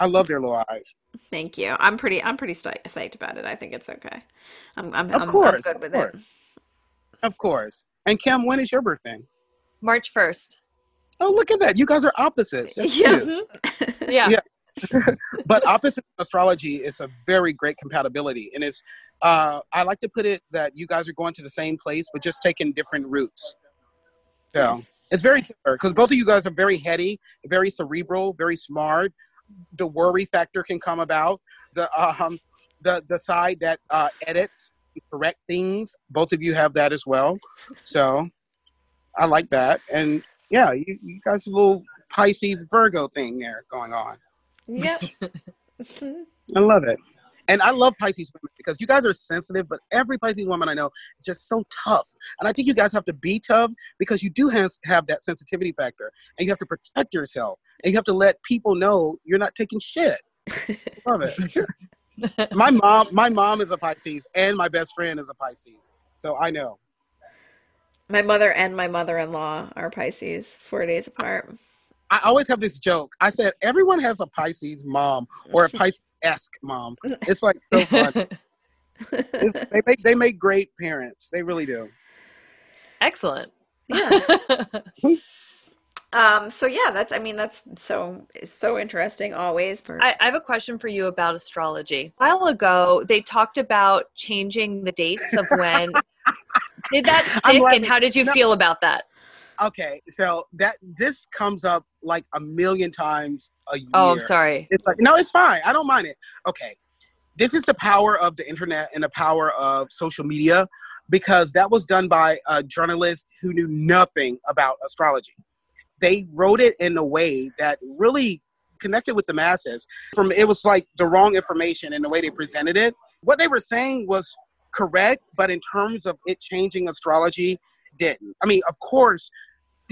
I love their little eyes. Thank you. I'm pretty. I'm pretty psyched, psyched about it. I think it's okay. I'm. I'm. Of I'm, course, I'm good of with course. it. Of course. And Kim, when is your birthday? March 1st. Oh, look at that! You guys are opposites. That's Yeah. Yeah. Yeah. but opposite astrology is a very great compatibility and it's uh i like to put it that you guys are going to the same place but just taking different routes so Yes. it's very similar because both of you guys are very heady very cerebral very smart the worry factor can come about the um the the side that uh edits correct things both of you have that as well so i like that and yeah you, you guys a little pisces virgo thing there going on Yep. I love it. And I love Pisces women because you guys are sensitive, but every Pisces woman I know is just so tough. And I think you guys have to be tough because you do have, have that sensitivity factor. And you have to protect yourself. And you have to let people know you're not taking shit. love it. my mom my mom is a Pisces and my best friend is a Pisces. So I know. my mother and my mother-in-law are Pisces, four days apart. I always have this joke. I said everyone has a Pisces mom or a Pisces-esque mom. It's like so fun. They make they make great parents. They really do. Excellent. Yeah. Um. So yeah, that's. I mean, that's so so interesting. Always for. I, I have a question for you about astrology. A while ago, they talked about changing the dates of when. Did that stick, and how did you No. feel about that? Okay, so that this comes up like a million times a year. Oh, I'm sorry. It's like no, it's fine. I don't mind it. Okay, this is the power of the internet and the power of social media because that was done by a journalist who knew nothing about astrology. They wrote it in a way that really connected with the masses. From it was like the wrong information in the way they presented it. What they were saying was correct, but in terms of it changing astrology, didn't. I mean, of course,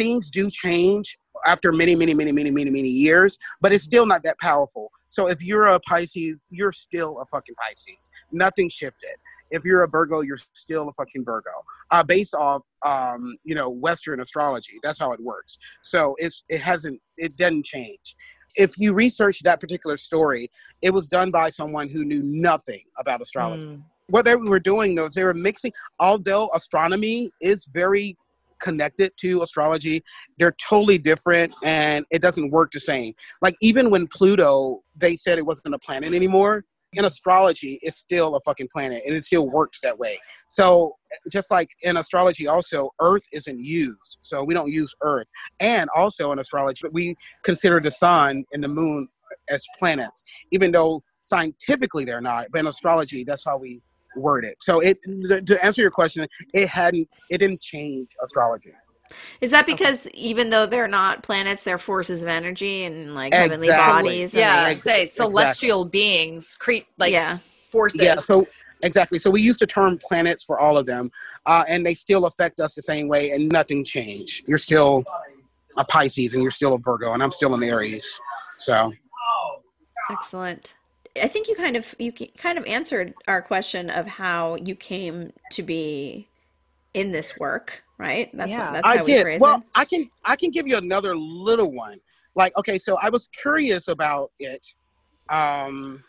things do change after many, many, many, many, many, many years, but it's still not that powerful. So if you're a Pisces, you're still a fucking Pisces. Nothing shifted. If you're a Virgo, you're still a fucking Virgo. Uh, based off, um, you know, Western astrology. That's how it works. So it's it hasn't it doesn't change. If you research that particular story, it was done by someone who knew nothing about astrology Mm. what they were doing though is they were mixing although astronomy is very connected to astrology they're totally different and it doesn't work the same. Like even when pluto they said it wasn't a planet anymore in astrology it's still a fucking planet and it still works that way. So just like in astrology also earth isn't used so we don't use earth. And also in astrology we consider the sun and the moon as planets even though scientifically they're not but in astrology that's how we word it so it to answer your question it hadn't it didn't change astrology Is that because even though they're not planets, they're forces of energy and like heavenly Exactly. bodies? and Yeah, they- I'd say celestial beings create like yeah. forces. yeah so exactly so we use the term planets for all of them uh, and they still affect us the same way and nothing changed you're still a pisces and you're still a virgo and i'm still an aries so Excellent. I think you kind of you kind of answered our question of how you came to be in this work, right? That's Yeah. what, that's I how did. phrase Well, it. I can I can give you another little one. Like, okay, so I was curious about it um,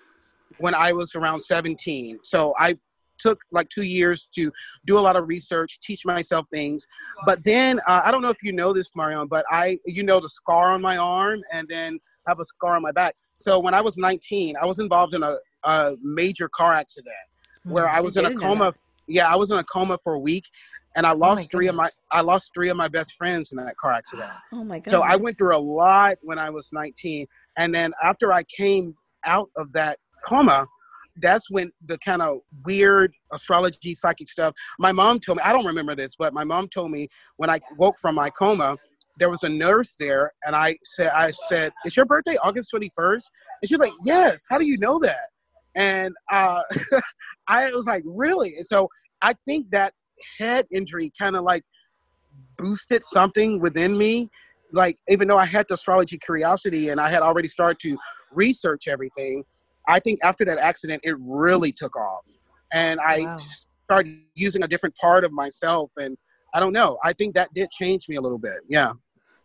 when I was around 17. So I took like two years to do a lot of research, teach myself things. But then uh, I don't know if you know this, Marion, but I you know the scar on my arm and then have a scar on my back. So when I was 19, I was involved in a, a major car accident where I was in a coma. Yeah, I was in a coma for a week, and I lost my three of my. I lost three of my best friends in that car accident. Oh my god. So I went through a lot when I was 19, and then after I came out of that coma, that's when the kind of weird astrology psychic stuff. My mom told me I don't remember this, but my mom told me when I woke from my coma, there was a nurse there, and I said I said, "Is your birthday August 21st?" And she was like, "Yes." How do you know that? And uh, I was like, "Really?" And so I think that head injury kind of like boosted something within me. Like even though I had the astrology curiosity and I had already started to research everything, I think after that accident it really took off, and I wow. started using a different part of myself. And I don't know. I think that did change me a little bit. Yeah.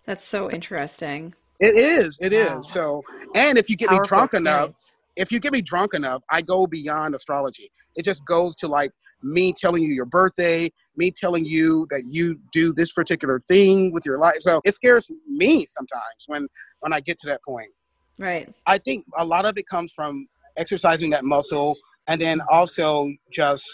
That's so interesting. It is. It wow. is. So, and if you get Powerful me drunk experience. enough, if you get me drunk enough, I go beyond astrology. It just goes to like me telling you your birthday, me telling you that you do this particular thing with your life. So it scares me sometimes when when I get to that point. Right. I think a lot of it comes from exercising that muscle and then also just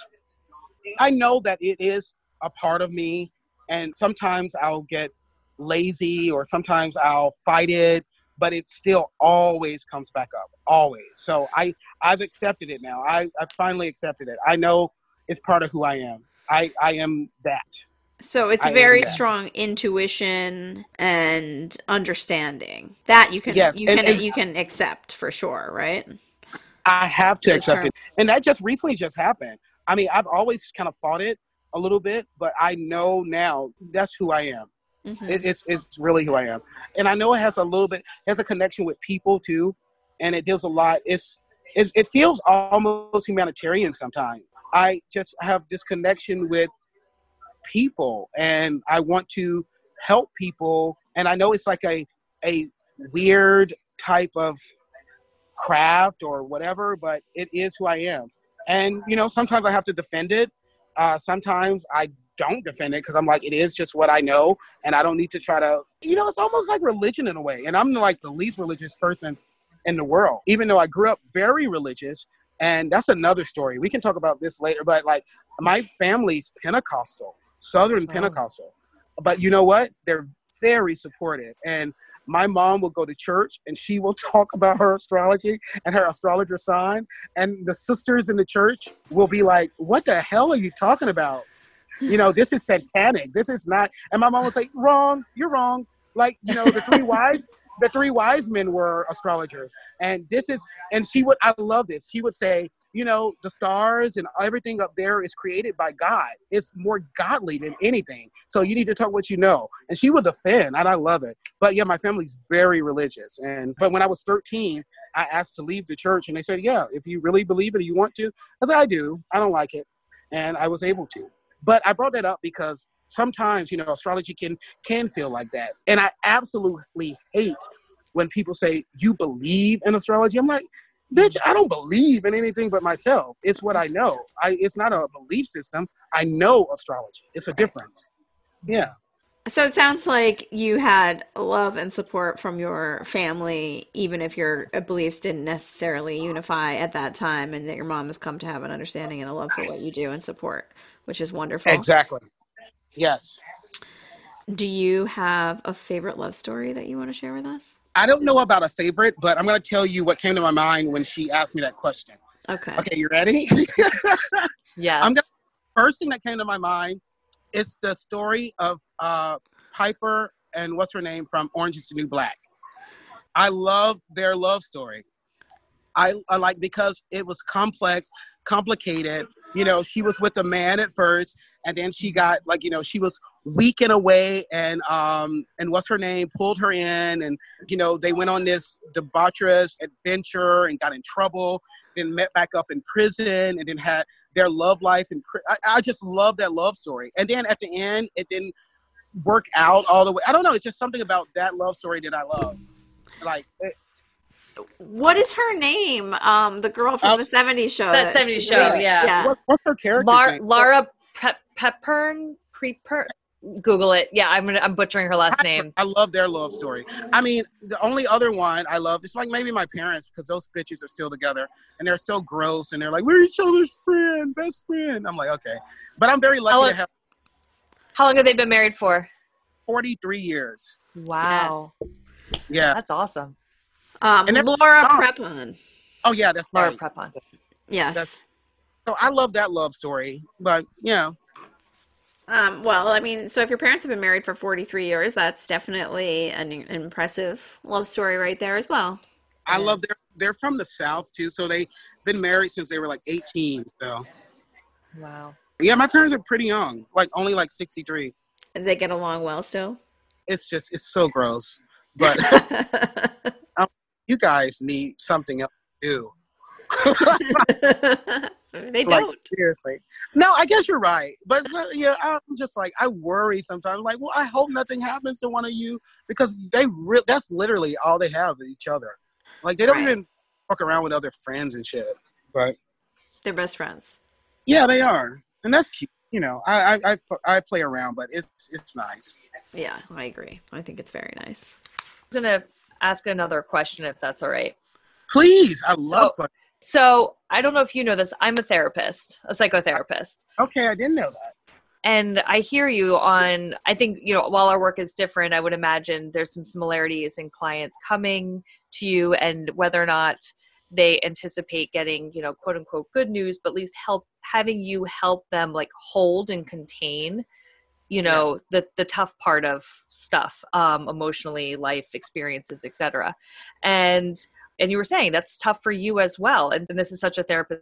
I know that it is a part of me and sometimes I'll get lazy or sometimes I'll fight it but it still always comes back up always. So i i've accepted it now. I i finally accepted it. I know it's part of who i am. I i am that. So it's I very strong intuition and understanding that you can yes, you and, can and, you can accept for sure right? I have to accept it. And that just recently just happened. I mean i've always kind of fought it a little bit but i know now that's who i am Mm-hmm. It, it's it's really who I am, and I know it has a little bit has a connection with people too, and it deals a lot. It's, it's it feels almost humanitarian sometimes. I just have this connection with people, and I want to help people. And I know it's like a a weird type of craft or whatever, but it is who I am. And you know, sometimes I have to defend it. Uh, sometimes I don't defend it because I'm like, it is just what I know, and I don't need to try to. You know, it's almost like religion in a way, and I'm like the least religious person in the world, even though I grew up very religious. And that's another story. We can talk about this later. But like, my family's Pentecostal, Southern oh. Pentecostal. But you know what? They're very supportive, and my mom will go to church and she will talk about her astrology and her astrologer sign and the sisters in the church will be like what the hell are you talking about you know, this is satanic. This is not. And my mom was like, wrong, you're wrong. Like, you know, the three wise, the three wise men were astrologers. And this is, and she would, I love this. She would say, you know, the stars and everything up there is created by God. It's more godly than anything. So you need to talk what you know. And she would defend, and I love it. But yeah, my family's very religious. And but when I was 13, I asked to leave the church, and they said, yeah, if you really believe it, you want to. Said, I do. I don't like it, and I was able to. But I brought that up because sometimes, you know, astrology can can feel like that. And I absolutely hate when people say, You believe in astrology? I'm like, bitch, I don't believe in anything but myself. It's what I know. I it's not a belief system. I know astrology. It's a difference. Yeah. So it sounds like you had love and support from your family, even if your beliefs didn't necessarily unify at that time, and that your mom has come to have an understanding and a love for what you do and support which is wonderful. Exactly. Yes. Do you have a favorite love story that you want to share with us? I don't know about a favorite, but I'm going to tell you what came to my mind when she asked me that question. Okay. Okay, you ready? yeah. I'm going first thing that came to my mind is the story of uh, Piper and what's her name from Orange is the New Black. I love their love story. I, I like because it was complex, complicated, you know, she was with a man at first, and then she got like, you know, she was weak in a way, and um, and what's her name pulled her in, and you know, they went on this debaucherous adventure and got in trouble, then met back up in prison, and then had their love life. And I, I just love that love story. And then at the end, it didn't work out all the way. I don't know. It's just something about that love story that I love. Like it, what is her name? Um, the girl from the '70s show. That '70s show, yeah. yeah. What, what's her character? Lar- Lara Pe- Pepern. Preper. Google it. Yeah, I'm gonna, I'm butchering her last name. I love their love story. I mean, the only other one I love is like maybe my parents because those bitches are still together and they're so gross and they're like we're each other's friend, best friend. I'm like okay, but I'm very lucky long, to have. How long have they been married for? Forty three years. Wow. Yes. Yeah, that's awesome. Um, and Laura Prepon. Oh yeah, that's Laura right. Prepon. Yes. That's, so I love that love story, but you know. Um, well, I mean, so if your parents have been married for 43 years, that's definitely an, impressive love story right there as well. I yes. love their they're from the south too, so they've been married since they were like 18. So. Wow. Yeah, my parents are pretty young, like only like 63. And they get along well still? It's just, it's so gross. But um, you guys need something else to do. they don't. Seriously. No, I guess you're right. But so, uh, yeah, I'm just like, I worry sometimes. Like, well, I hope nothing happens to one of you because they re- that's literally all they have with each other. Like, they don't Right. even fuck around with other friends and shit. But They're best friends. yeah, they are. And that's cute. You know, I, I, I, I play around, but it's, it's nice. Yeah, I agree. I think it's very nice. I'm gonna ask another question if that's all right. Please. I love So- So I don't know if you know this. I'm a therapist, a psychotherapist. Okay, I didn't know that. And I hear you on, I think, you know, while our work is different, I would imagine there's some similarities in clients coming to you and whether or not they anticipate getting, you know, quote unquote good news, but at least help having you help them like hold and contain, you know, the the tough part of stuff, um, emotionally, life experiences, etc. And and you were saying that's tough for you as well. And, and this is such a therapist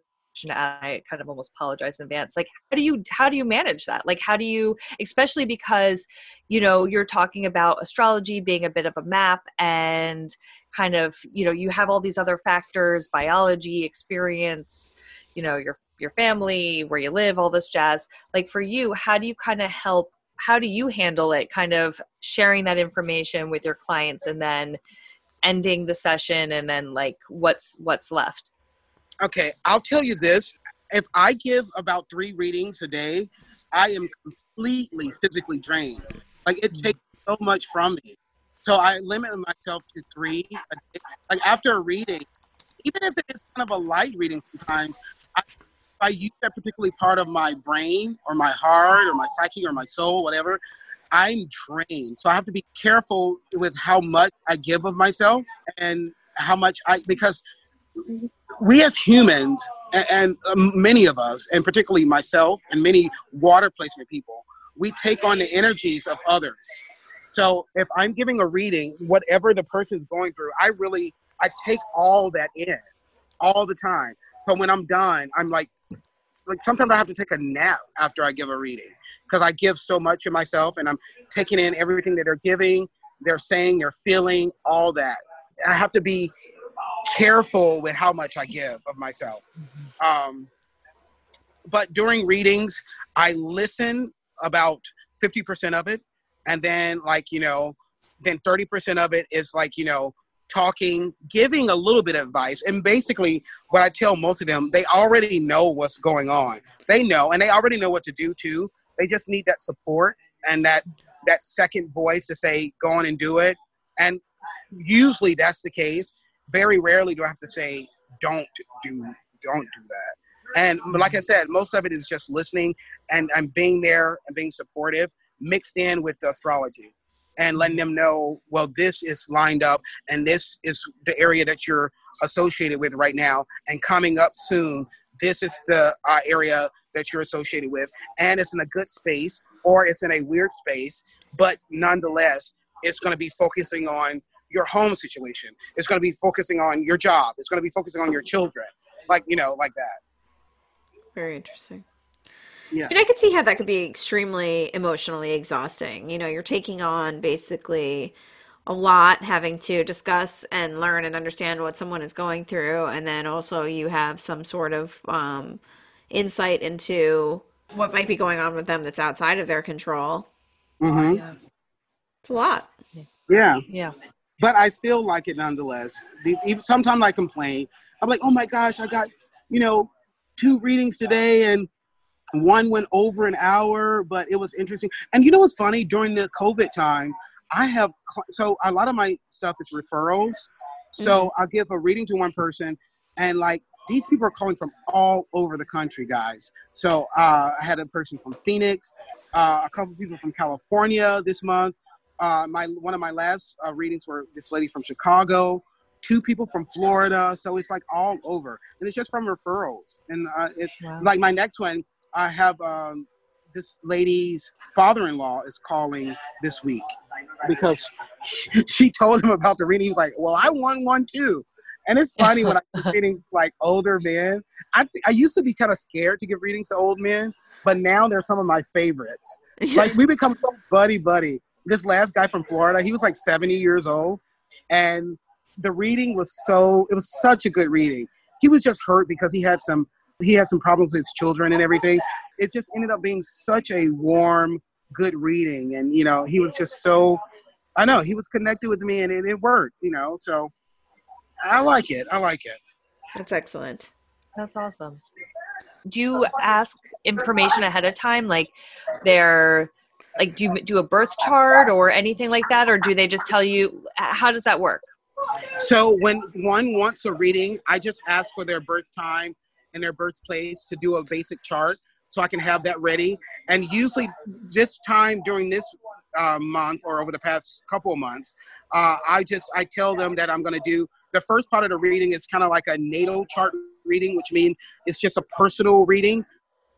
I kind of almost apologize in advance. Like, how do you how do you manage that? Like, how do you, especially because you know you're talking about astrology being a bit of a map and kind of you know you have all these other factors, biology, experience, you know your your family, where you live, all this jazz. Like for you, how do you kind of help? How do you handle it? Kind of sharing that information with your clients and then ending the session and then like what's what's left Okay, I'll tell you this. If I give about three readings a day, I am completely physically drained. Like it mm. takes so much from me. So I limit myself to three. A day. Like after a reading, even if it is kind of a light reading sometimes, I, I use that particularly part of my brain or my heart or my psyche or my soul, whatever, I'm drained. So I have to be careful with how much I give of myself and how much I, because we as humans, and, um, many of us, and particularly myself and many water placement people, we take on the energies of others. So if I'm giving a reading, whatever the person's going through, I really I take all that in, all the time. So when I'm done, I'm like, like sometimes I have to take a nap after I give a reading because I give so much of myself, and I'm taking in everything that they're giving, they're saying, they're feeling, all that. I have to be careful with how much I give of myself. Um, but during readings, I listen about 50% of it. And then, like, you know, then 30% of it is like, you know, talking, giving a little bit of advice. And basically, what I tell most of them, they already know what's going on. They know, and they already know what to do too. They just need that support and that that second voice to say, go on and do it. And usually that's the case very rarely do I have to say, don't do, don't do that. And like I said, most of it is just listening and, and being there and being supportive mixed in with the astrology and letting them know, well, this is lined up and this is the area that you're associated with right now. And coming up soon, this is the uh, area that you're associated with. And it's in a good space or it's in a weird space, but nonetheless, it's going to be focusing on your home situation. It's going to be focusing on your job. It's going to be focusing on your children, like you know, like that. Very interesting. Yeah. And I could see how that could be extremely emotionally exhausting. You know, you're taking on basically a lot, having to discuss and learn and understand what someone is going through, and then also you have some sort of um, insight into what might be going on with them that's outside of their control. Mm-hmm. It's a lot. Yeah, yeah but I still like it nonetheless. Even sometimes I complain. I'm like, oh my gosh, I got you know two readings today and one went over an hour, but it was interesting. And you know what's funny? During the COVID time, I have so a lot of my stuff is referrals. So mm-hmm. I'll give a reading to one person, and like these people are calling from all over the country, guys. So uh, I had a person from Phoenix, uh, a couple people from California this month. Uh, my one of my last uh, readings were this lady from Chicago, two people from Florida. So it's like all over, and it's just from referrals. And uh, it's wow. like my next one. I have um, this lady's father-in-law is calling this week because she told him about the reading. He was like, "Well, I won one too," And it's funny when I'm readings like older men. I I used to be kind of scared to give readings to old men, but now they're some of my favorites. Like we become so buddy buddy. This last guy from Florida, he was like 70 years old, and the reading was so it was such a good reading. He was just hurt because he had some he had some problems with his children and everything. It just ended up being such a warm, good reading, and you know he was just so. I know he was connected with me, and it, it worked. You know, so I like it. I like it. That's excellent. That's awesome. Do you ask information ahead of time, like their, like do you do a birth chart or anything like that, or do they just tell you? How does that work? So when one wants a reading, I just ask for their birth time and their birthplace to do a basic chart, so I can have that ready. And usually, this time during this uh, month or over the past couple of months, uh, I just I tell them that I'm going to do the first part of the reading is kind of like a natal chart reading, which means it's just a personal reading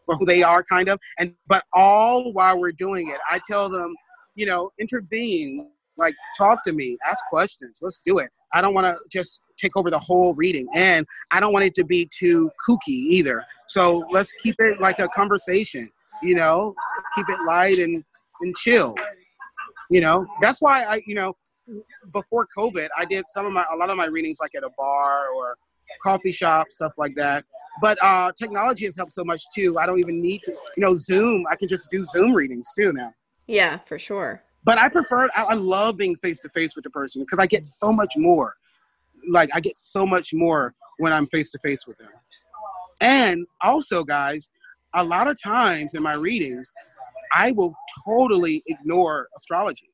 for who they are, kind of. And but all while we're doing it, I tell them, you know, intervene, like talk to me, ask questions. Let's do it. I don't want to just take over the whole reading, and I don't want it to be too kooky either. So let's keep it like a conversation. You know, keep it light and and chill. You know, that's why I, you know, before COVID, I did some of my a lot of my readings like at a bar or coffee shop, stuff like that. But uh, technology has helped so much too. I don't even need to, you know, Zoom. I can just do Zoom readings too now. Yeah, for sure. But I prefer. I, I love being face to face with the person because I get so much more. Like I get so much more when I'm face to face with them. And also, guys, a lot of times in my readings, I will totally ignore astrology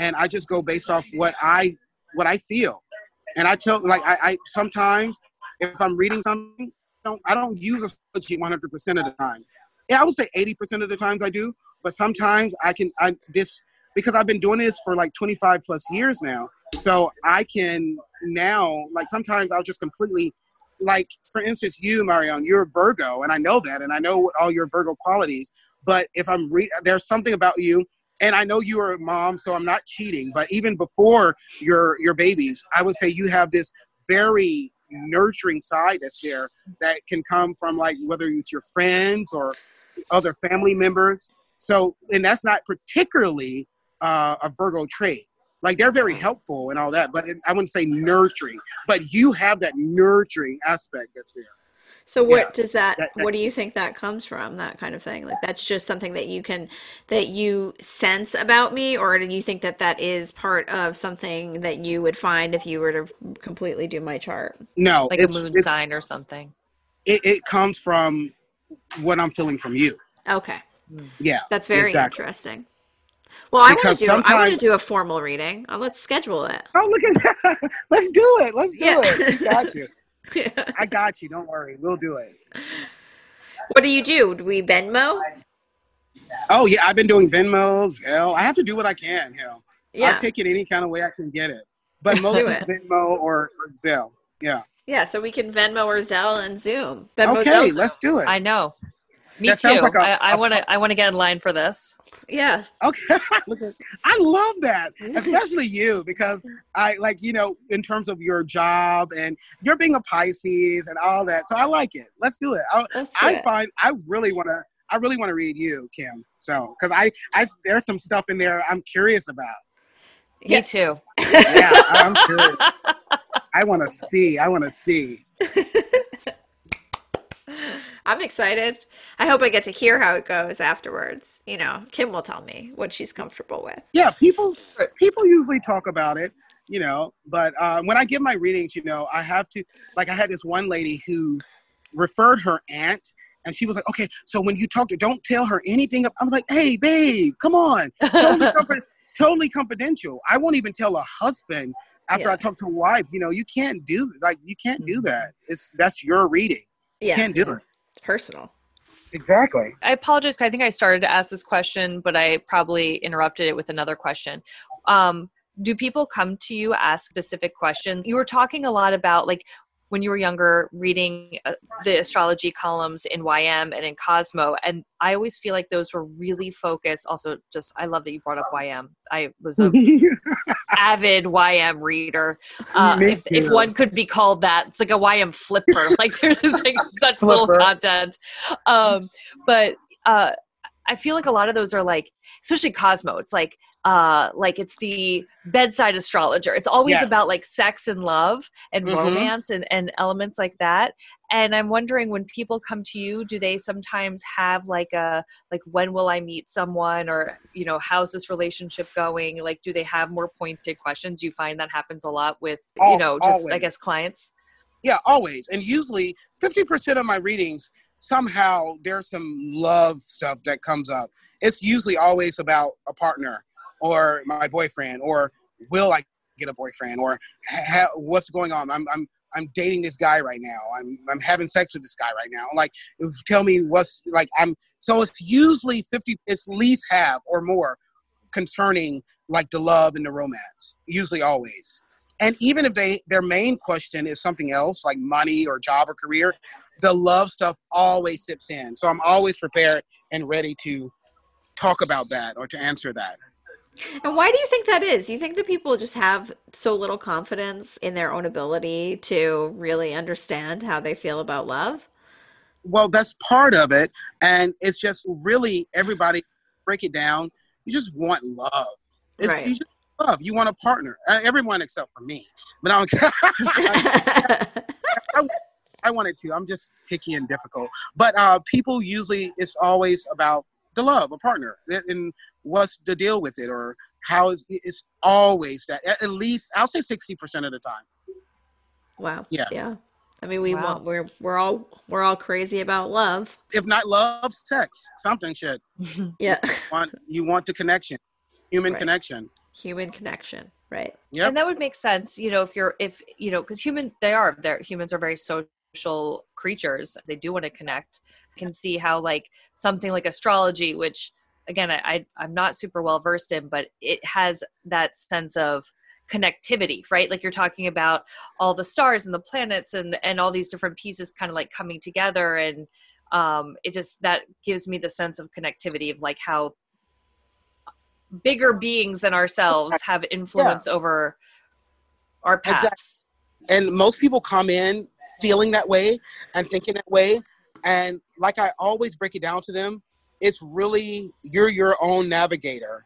and I just go based off what I what I feel. And I tell like I, I sometimes if I'm reading something, I don't I don't use astrology 100 percent of the time. Yeah, I would say 80 percent of the times I do, but sometimes I can I this because I've been doing this for like 25 plus years now. So I can now like sometimes I'll just completely like for instance you Marion, you're Virgo and I know that and I know all your Virgo qualities. But if I'm re- there's something about you and I know you are a mom, so I'm not cheating. But even before your your babies, I would say you have this very nurturing side that's there that can come from like whether it's your friends or other family members. So, and that's not particularly uh, a Virgo trait. Like they're very helpful and all that, but I wouldn't say nurturing. But you have that nurturing aspect that's there. So what yeah, does that, that, that, what do you think that comes from? That kind of thing? Like that's just something that you can that you sense about me or do you think that that is part of something that you would find if you were to completely do my chart? No, like a moon sign or something. It, it comes from what I'm feeling from you. Okay. Yeah. That's very exactly. interesting. Well, I want to do. I want to do a formal reading. Uh, let's schedule it. Oh, look at that! Let's do it. Let's do yeah. it. Got you. I got you. Don't worry. We'll do it. What do you do? Do we Venmo? Oh yeah, I've been doing Venmos. Hell, I have to do what I can. Hell, yeah. I'll take it any kind of way I can get it. But mostly Venmo or, or Zelle. Yeah. Yeah, so we can Venmo or Zelle and Zoom. Venmo okay, Zelle. let's do it. I know. Me that too. Like I want to. I want to get in line for this. Yeah. Okay. I love that, especially you, because I like you know in terms of your job and you're being a Pisces and all that. So I like it. Let's do it. I, I find I really want to. I really want to read you, Kim. So because I, I there's some stuff in there I'm curious about. Me too. Yeah, I'm curious. I want to see. I want to see. I'm excited. I hope I get to hear how it goes afterwards. You know, Kim will tell me what she's comfortable with. Yeah, people people usually talk about it, you know, but uh, when I give my readings, you know, I have to like I had this one lady who referred her aunt and she was like, okay, so when you talk to don't tell her anything. I was like, hey, babe, come on. Totally, totally confidential. I won't even tell a husband after yeah. I talk to a wife. You know, you can't do like you can't do mm-hmm. that. It's that's your reading. Yeah. You can't do it. It's personal. Exactly. I apologize. I think I started to ask this question, but I probably interrupted it with another question. Um, do people come to you ask specific questions? You were talking a lot about like when you were younger reading uh, the astrology columns in YM and in Cosmo, and I always feel like those were really focused. Also, just I love that you brought up YM. I was a avid YM reader. Uh, if, if one could be called that, it's like a YM flipper. like there's like such little content. Um, but uh, I feel like a lot of those are like, especially Cosmo. It's like uh like it's the bedside astrologer. It's always yes. about like sex and love and mm-hmm. romance and, and elements like that. And i'm wondering when people come to you do they sometimes have like a like when will i meet someone? Or you know how's this relationship going? Like do they have more pointed questions? You find that happens a lot with you know just always. i guess clients? Yeah always. And usually 50% of my readings somehow there's some love stuff that comes up. It's usually always about a partner or my boyfriend or will I get a boyfriend or ha- what's going on? I'm, I'm, I'm dating this guy right now. I'm, I'm having sex with this guy right now. Like, tell me what's like, I'm, so it's usually 50, it's least half or more concerning like the love and the romance, usually always. And even if they, their main question is something else like money or job or career, the love stuff always sips in. So I'm always prepared and ready to talk about that or to answer that. And why do you think that is? You think that people just have so little confidence in their own ability to really understand how they feel about love? Well, that's part of it. And it's just really everybody break it down. You just want love. It's, right. You just love. You want a partner. Everyone except for me. But I don't I, I wanted to. I'm just picky and difficult. But uh, people usually, it's always about the love, a partner. And what's the deal with it or how is it's always that at least I'll say 60% of the time. Wow. Yeah. Yeah. I mean, we wow. want we're we're all we're all crazy about love. If not love, sex, something should. yeah. You want, you want the connection, human right. connection. Human connection, right? Yeah. And that would make sense, you know, if you're if you know, because human they are they're humans are very social creatures. They do want to connect. can see how like something like astrology, which again I, I i'm not super well versed in but it has that sense of connectivity right? Like you're talking about all the stars and the planets and and all these different pieces kind of like coming together. And um it just that gives me the sense of connectivity of like how bigger beings than ourselves have influence yeah. over our paths. Exactly. and most people come in feeling that way and thinking that way. And like i always break it down to them it's really you're your own navigator,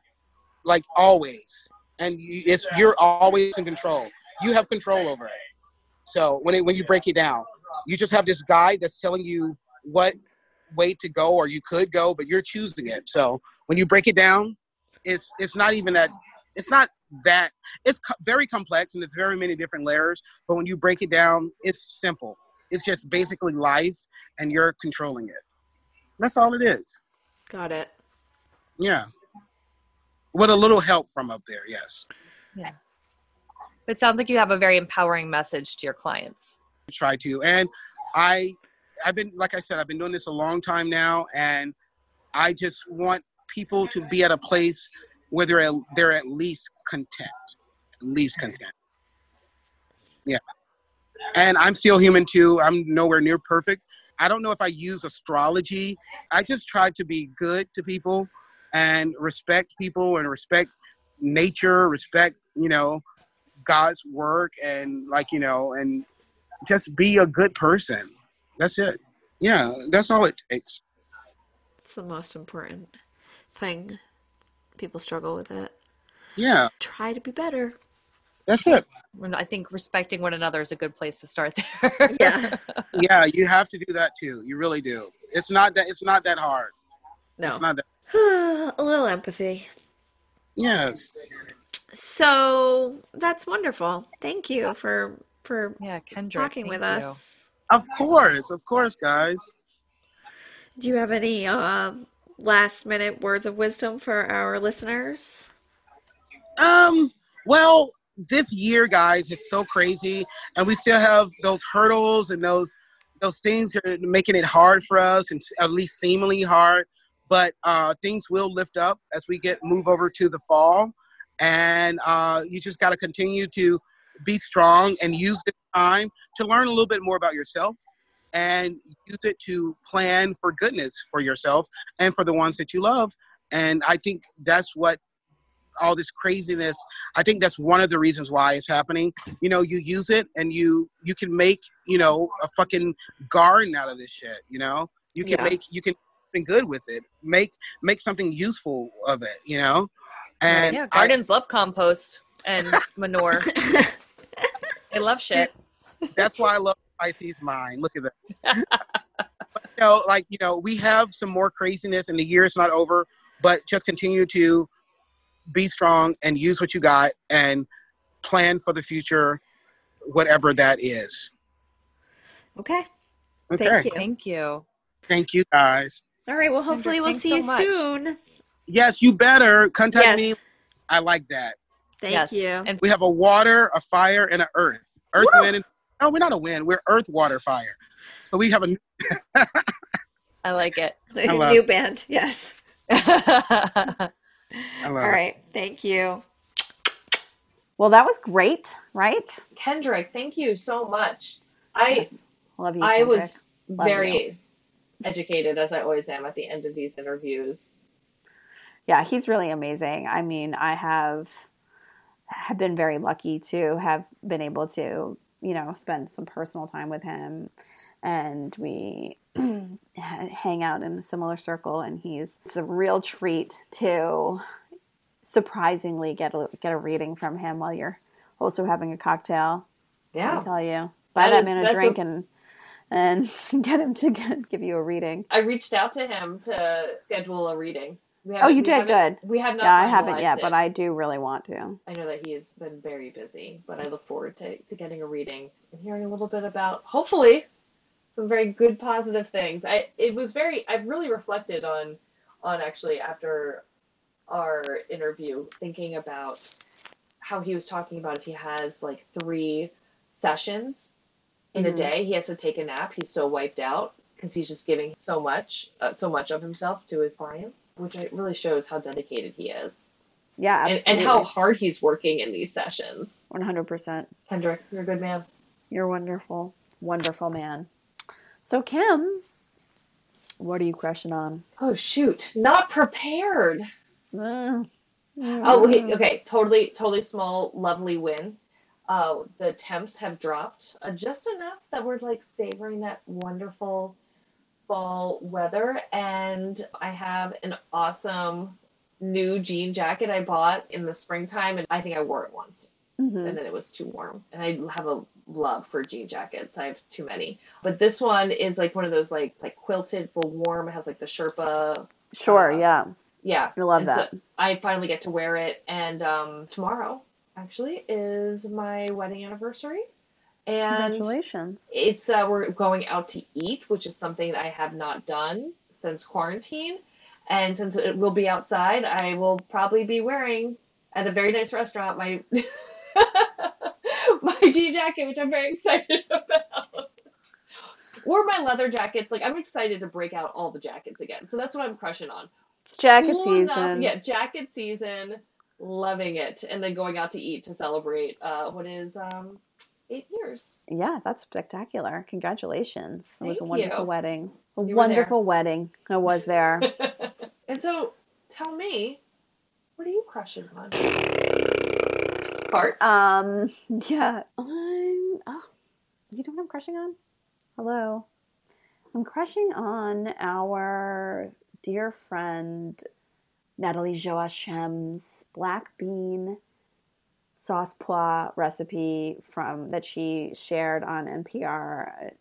like always, and it's you're always in control. You have control over it. So when it, when you break it down, you just have this guide that's telling you what way to go or you could go, but you're choosing it. So when you break it down, it's it's not even that it's not that it's co- very complex and it's very many different layers. But when you break it down, it's simple. It's just basically life, and you're controlling it. That's all it is. Got it. Yeah. With a little help from up there, yes. Yeah. It sounds like you have a very empowering message to your clients. I try to. And I I've been like I said, I've been doing this a long time now and I just want people to be at a place where they're at, they're at least content. At least content. Yeah. And I'm still human too. I'm nowhere near perfect, I don't know if I use astrology. I just try to be good to people and respect people and respect nature, respect, you know, God's work and like, you know, and just be a good person. That's it. Yeah, that's all it takes. It's the most important thing. People struggle with it. Yeah. Try to be better. That's it. I think respecting one another is a good place to start there. yeah. Yeah, you have to do that too. You really do. It's not that it's not that hard. No. It's not that a little empathy. Yes. So that's wonderful. Thank you for for yeah, Kendra, talking with us. Of course, of course, guys. Do you have any uh, last minute words of wisdom for our listeners? Um, well, this year, guys, is so crazy, and we still have those hurdles and those those things are making it hard for us, and at least seemingly hard. But uh, things will lift up as we get move over to the fall, and uh, you just got to continue to be strong and use this time to learn a little bit more about yourself and use it to plan for goodness for yourself and for the ones that you love. And I think that's what all this craziness i think that's one of the reasons why it's happening you know you use it and you you can make you know a fucking garden out of this shit you know you can Yeah. make you can something good with it make make something useful of it you know and yeah, I- gardens love compost and manure. they love shit. that's why i love pisces mind look at that you know like you know we have some more craziness and the year is not over but just continue to be strong and use what you got and plan for the future whatever that is Okay. okay Thank you. Thank you. thank you guys All right. Well, hopefully we'll see so you much. soon. yes you better contact Yes. me i like that Thank yes. you. And we have a water a fire and an earth earth Woo! wind and no we're not a wind we're earth water fire so we have a I like it. love New it. band. Yes. I love All it. Thank you. Well, that was great, right? Kendrick, thank you so much. I Love you. I Kendrick. was Love very you. educated as I always am at the end of these interviews. Yeah, he's really amazing. I mean, I have have been very lucky to have been able to, you know, spend some personal time with him and we hang out in a similar circle and he's it's a real treat to surprisingly get a get a reading from him while you're also having a cocktail. I Yeah. tell you. Buy That man a that's a- drink and and get him to get, give you a reading. I reached out to him to schedule a reading. We Oh, you did good. We have not. Yeah, I haven't yet, it. but I do really want to. I know that he has been very busy, but I look forward to, to getting a reading and hearing a little bit about hopefully some very good positive things. I it was very I've really reflected on on actually after our interview thinking about how he was talking about if he has like three sessions in Mhm. a day, he has to take a nap. He's so wiped out because he's just giving so much uh, so much of himself to his clients, which it really shows how dedicated he is Yeah, and, and how hard he's working in these sessions. 100%. Kendrick, you're a good man. You're wonderful. Wonderful man. So, Kim, what are you crushing on? Oh shoot, not prepared. Mm. Oh, okay, okay, totally, totally small, lovely win. Uh, the temps have dropped uh, just enough that we're like savoring that wonderful fall weather, and I have an awesome new jean jacket I bought in the springtime, and I think I wore it once. Mhm. and then it was too warm. And I have a love for jean jackets. I have too many. But this one is like one of those like it's like quilted, it's a little warm, it has like the Sherpa Sure, Uh, yeah. yeah. I love And that. So I finally get to wear it and um tomorrow actually is my wedding anniversary. And Congratulations. it's uh we're going out to eat, which is something I have not done since quarantine. And since it will be outside, I will probably be wearing at a very nice restaurant my my jean jacket, which I'm very excited about. Or my leather jackets. Like I'm excited to break out all the jackets again. So that's what I'm crushing on. It's jacket Cool enough- season. Yeah, jacket season. Loving it. And then going out to eat to celebrate uh what is um eight years. Yeah, that's spectacular. Congratulations. It was a wonderful you. wedding. A wonderful wedding. I was there. And so tell me, what are you crushing on? Parts? um, yeah. I'm, oh, you know what I'm crushing on? Hello. I'm crushing on our dear friend Nathalie Joachim's black bean sauce pois recipe from that she shared on NPR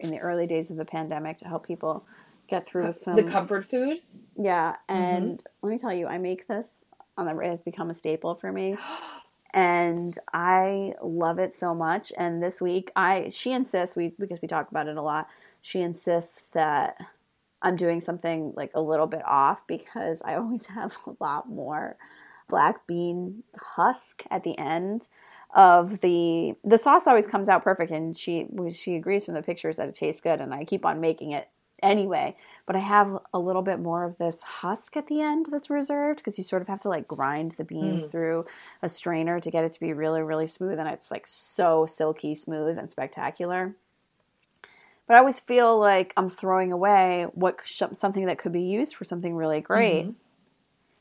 in the early days of the pandemic to help people get through some the comfort food? yeah, Mm-hmm. and let me tell you, I make this on the it has become a staple for me. And I love it so much. And this week I she insists we because we talk about it a lot, she insists that I'm doing something like a little bit off because I always have a lot more black bean husk at the end of the the sauce always comes out perfect and she she agrees from the pictures that it tastes good and I keep on making it anyway. But I have a little bit more of this husk at the end that's reserved because you sort of have to like grind the beans Mm. through a strainer to get it to be really, really smooth. And it's like so silky smooth and spectacular. But I always feel like I'm throwing away what sh- something that could be used for something really great. Mhm.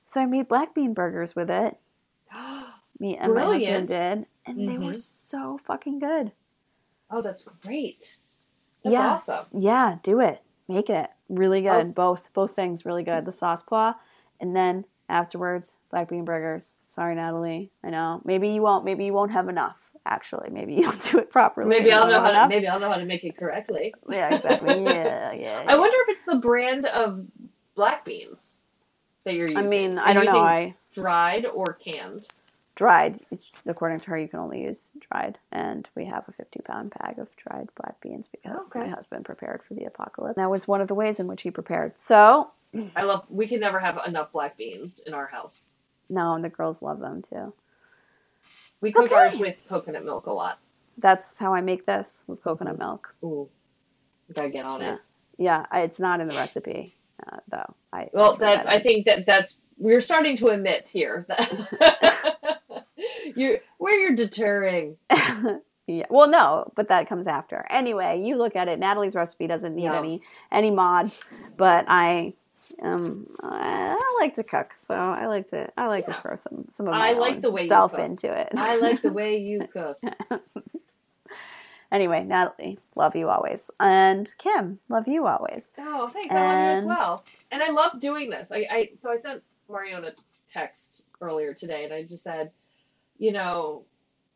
So I made black bean burgers with it. Me and my husband did, and they were Mhm. so fucking good. Oh, that's great. That's yes, awesome. yeah, do it, make it really oh. good. Oh. Both both things really good. The sauce claw, and then afterwards, black bean burgers. Sorry, Nathalie. I know. Maybe you won't. Maybe you won't have enough. Actually, maybe you'll do it properly. Maybe I'll know how to maybe I'll know how to make it correctly. Yeah, exactly. Yeah, yeah. I wonder if it's the brand of black beans that you're using. I mean, I don't know. I dried or canned. Dried. It's, according to her, you can only use dried, and we have a 50 pound bag of dried black beans because Okay. my husband prepared for the apocalypse. That was one of the ways in which he prepared. So, I love. We can never have enough black beans in our house. no, and the girls love them too. We cook Okay. ours with coconut milk a lot. That's how I make this with coconut milk. Ooh, gotta get on Yeah. it. Yeah, I- it's not in the recipe uh, though. I Well, threw that's. that I think that that's. We're starting to admit here that you where you're deterring. yeah. Well, no, but that comes after. Anyway, you look at it. Nathalie's recipe doesn't need any any mods, but I um I, I like to cook, so I like to I like Yeah. to throw some some of my I like the way self into it. I like the way you cook. anyway, Natalie, love you always, and Kim, love you always. Oh, thanks. I love you as well. And I love doing this. I, I so I sent Mariona a text earlier today, and I just said, you know,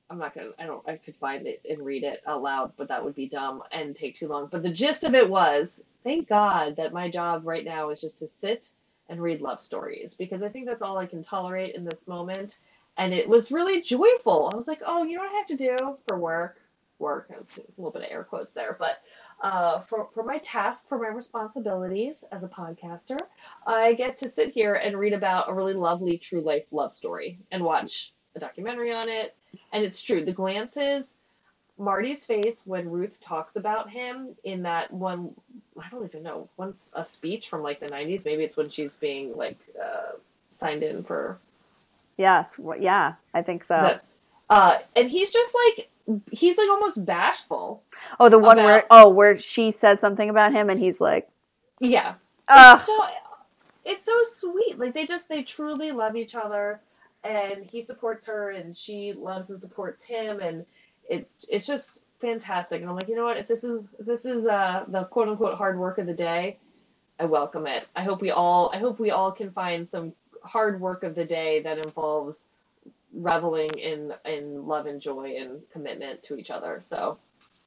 I'm not gonna. I don't. I could find it and read it out loud, but that would be dumb and take too long. But the gist of it was, thank God that my job right now is just to sit and read love stories because I think that's all I can tolerate in this moment. And it was really joyful. I was like, oh, you know what I have to do for work? Work. A little bit of air quotes there, but uh, for, for my task, for my responsibilities as a podcaster, I get to sit here and read about a really lovely true life love story and watch a documentary on it. And it's true. The glances, Marty's face when Ruth talks about him in that one, I don't even know, once a speech from like the 90s. Maybe it's when she's being like uh, signed in for Yes, yeah, I think so. that. Uh, and he's just like, he's like almost bashful. oh, the one where oh where she says something about him, and he's like, Yeah. Ugh. It's so it's so sweet. Like they just they truly love each other and he supports her and she loves and supports him and it it's just fantastic. And I'm like, you know what, if this is if this is uh the quote unquote hard work of the day, I welcome it. I hope we all I hope we all can find some hard work of the day that involves reveling in in love and joy and commitment to each other. So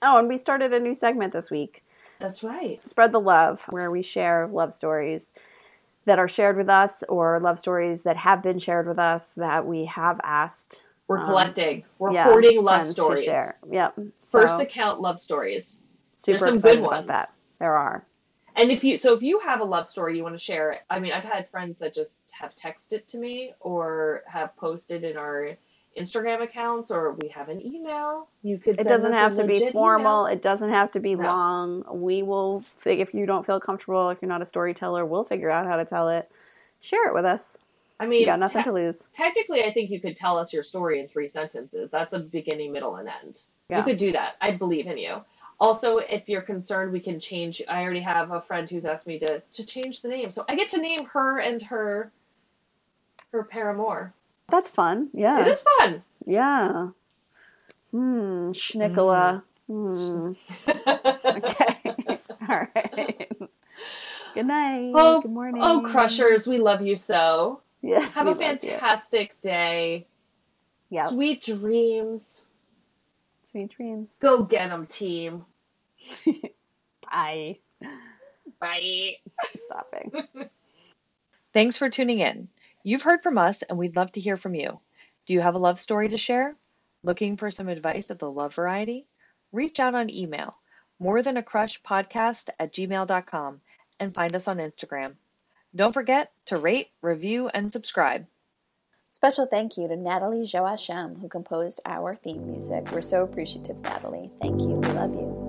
oh, and we started a new segment this week. that's right. Spread the Love, where we share love stories that are shared with us or love stories that have been shared with us that we have asked. We're Um, collecting. We're yeah, hoarding love stories. share. Yep. First So, account love stories. super There's some good about ones. that. There are. And if you so if you have a love story you want to share, I mean I've had friends that just have texted to me or have posted in our Instagram accounts or we have an email. You could It doesn't have to be formal. email. It doesn't have to be No. long. We will, if you don't feel comfortable, if you're not a storyteller, we'll figure out how to tell it. Share it with us. I mean You got nothing te- to lose. technically I think you could tell us your story in three sentences. That's a beginning, middle, and end. Yeah. You could do that. I believe in you. Also, if you're concerned, we can change. I already have a friend who's asked me to to change the name, so I get to name her and her her paramour. That's fun. Yeah. It is fun. Yeah. Hmm. Schnickela. Hmm. Okay. All right. Good night. Oh, Good morning. Oh, crushers, we love you so. Yes. Have we a love you. fantastic day. Yeah. Sweet dreams. Sweet dreams. Go get them, team. Bye. Bye. Stopping. Thanks for tuning in. You've heard from us, and we'd love to hear from you. Do you have a love story to share? Looking for some advice of the love variety? Reach out on email, more than a crush podcast at gmail.com, and find us on Instagram. Don't forget to rate, review, and subscribe. Special thank you to Nathalie Joachim, who composed our theme music. We're so appreciative, Nathalie. Thank you. We love you.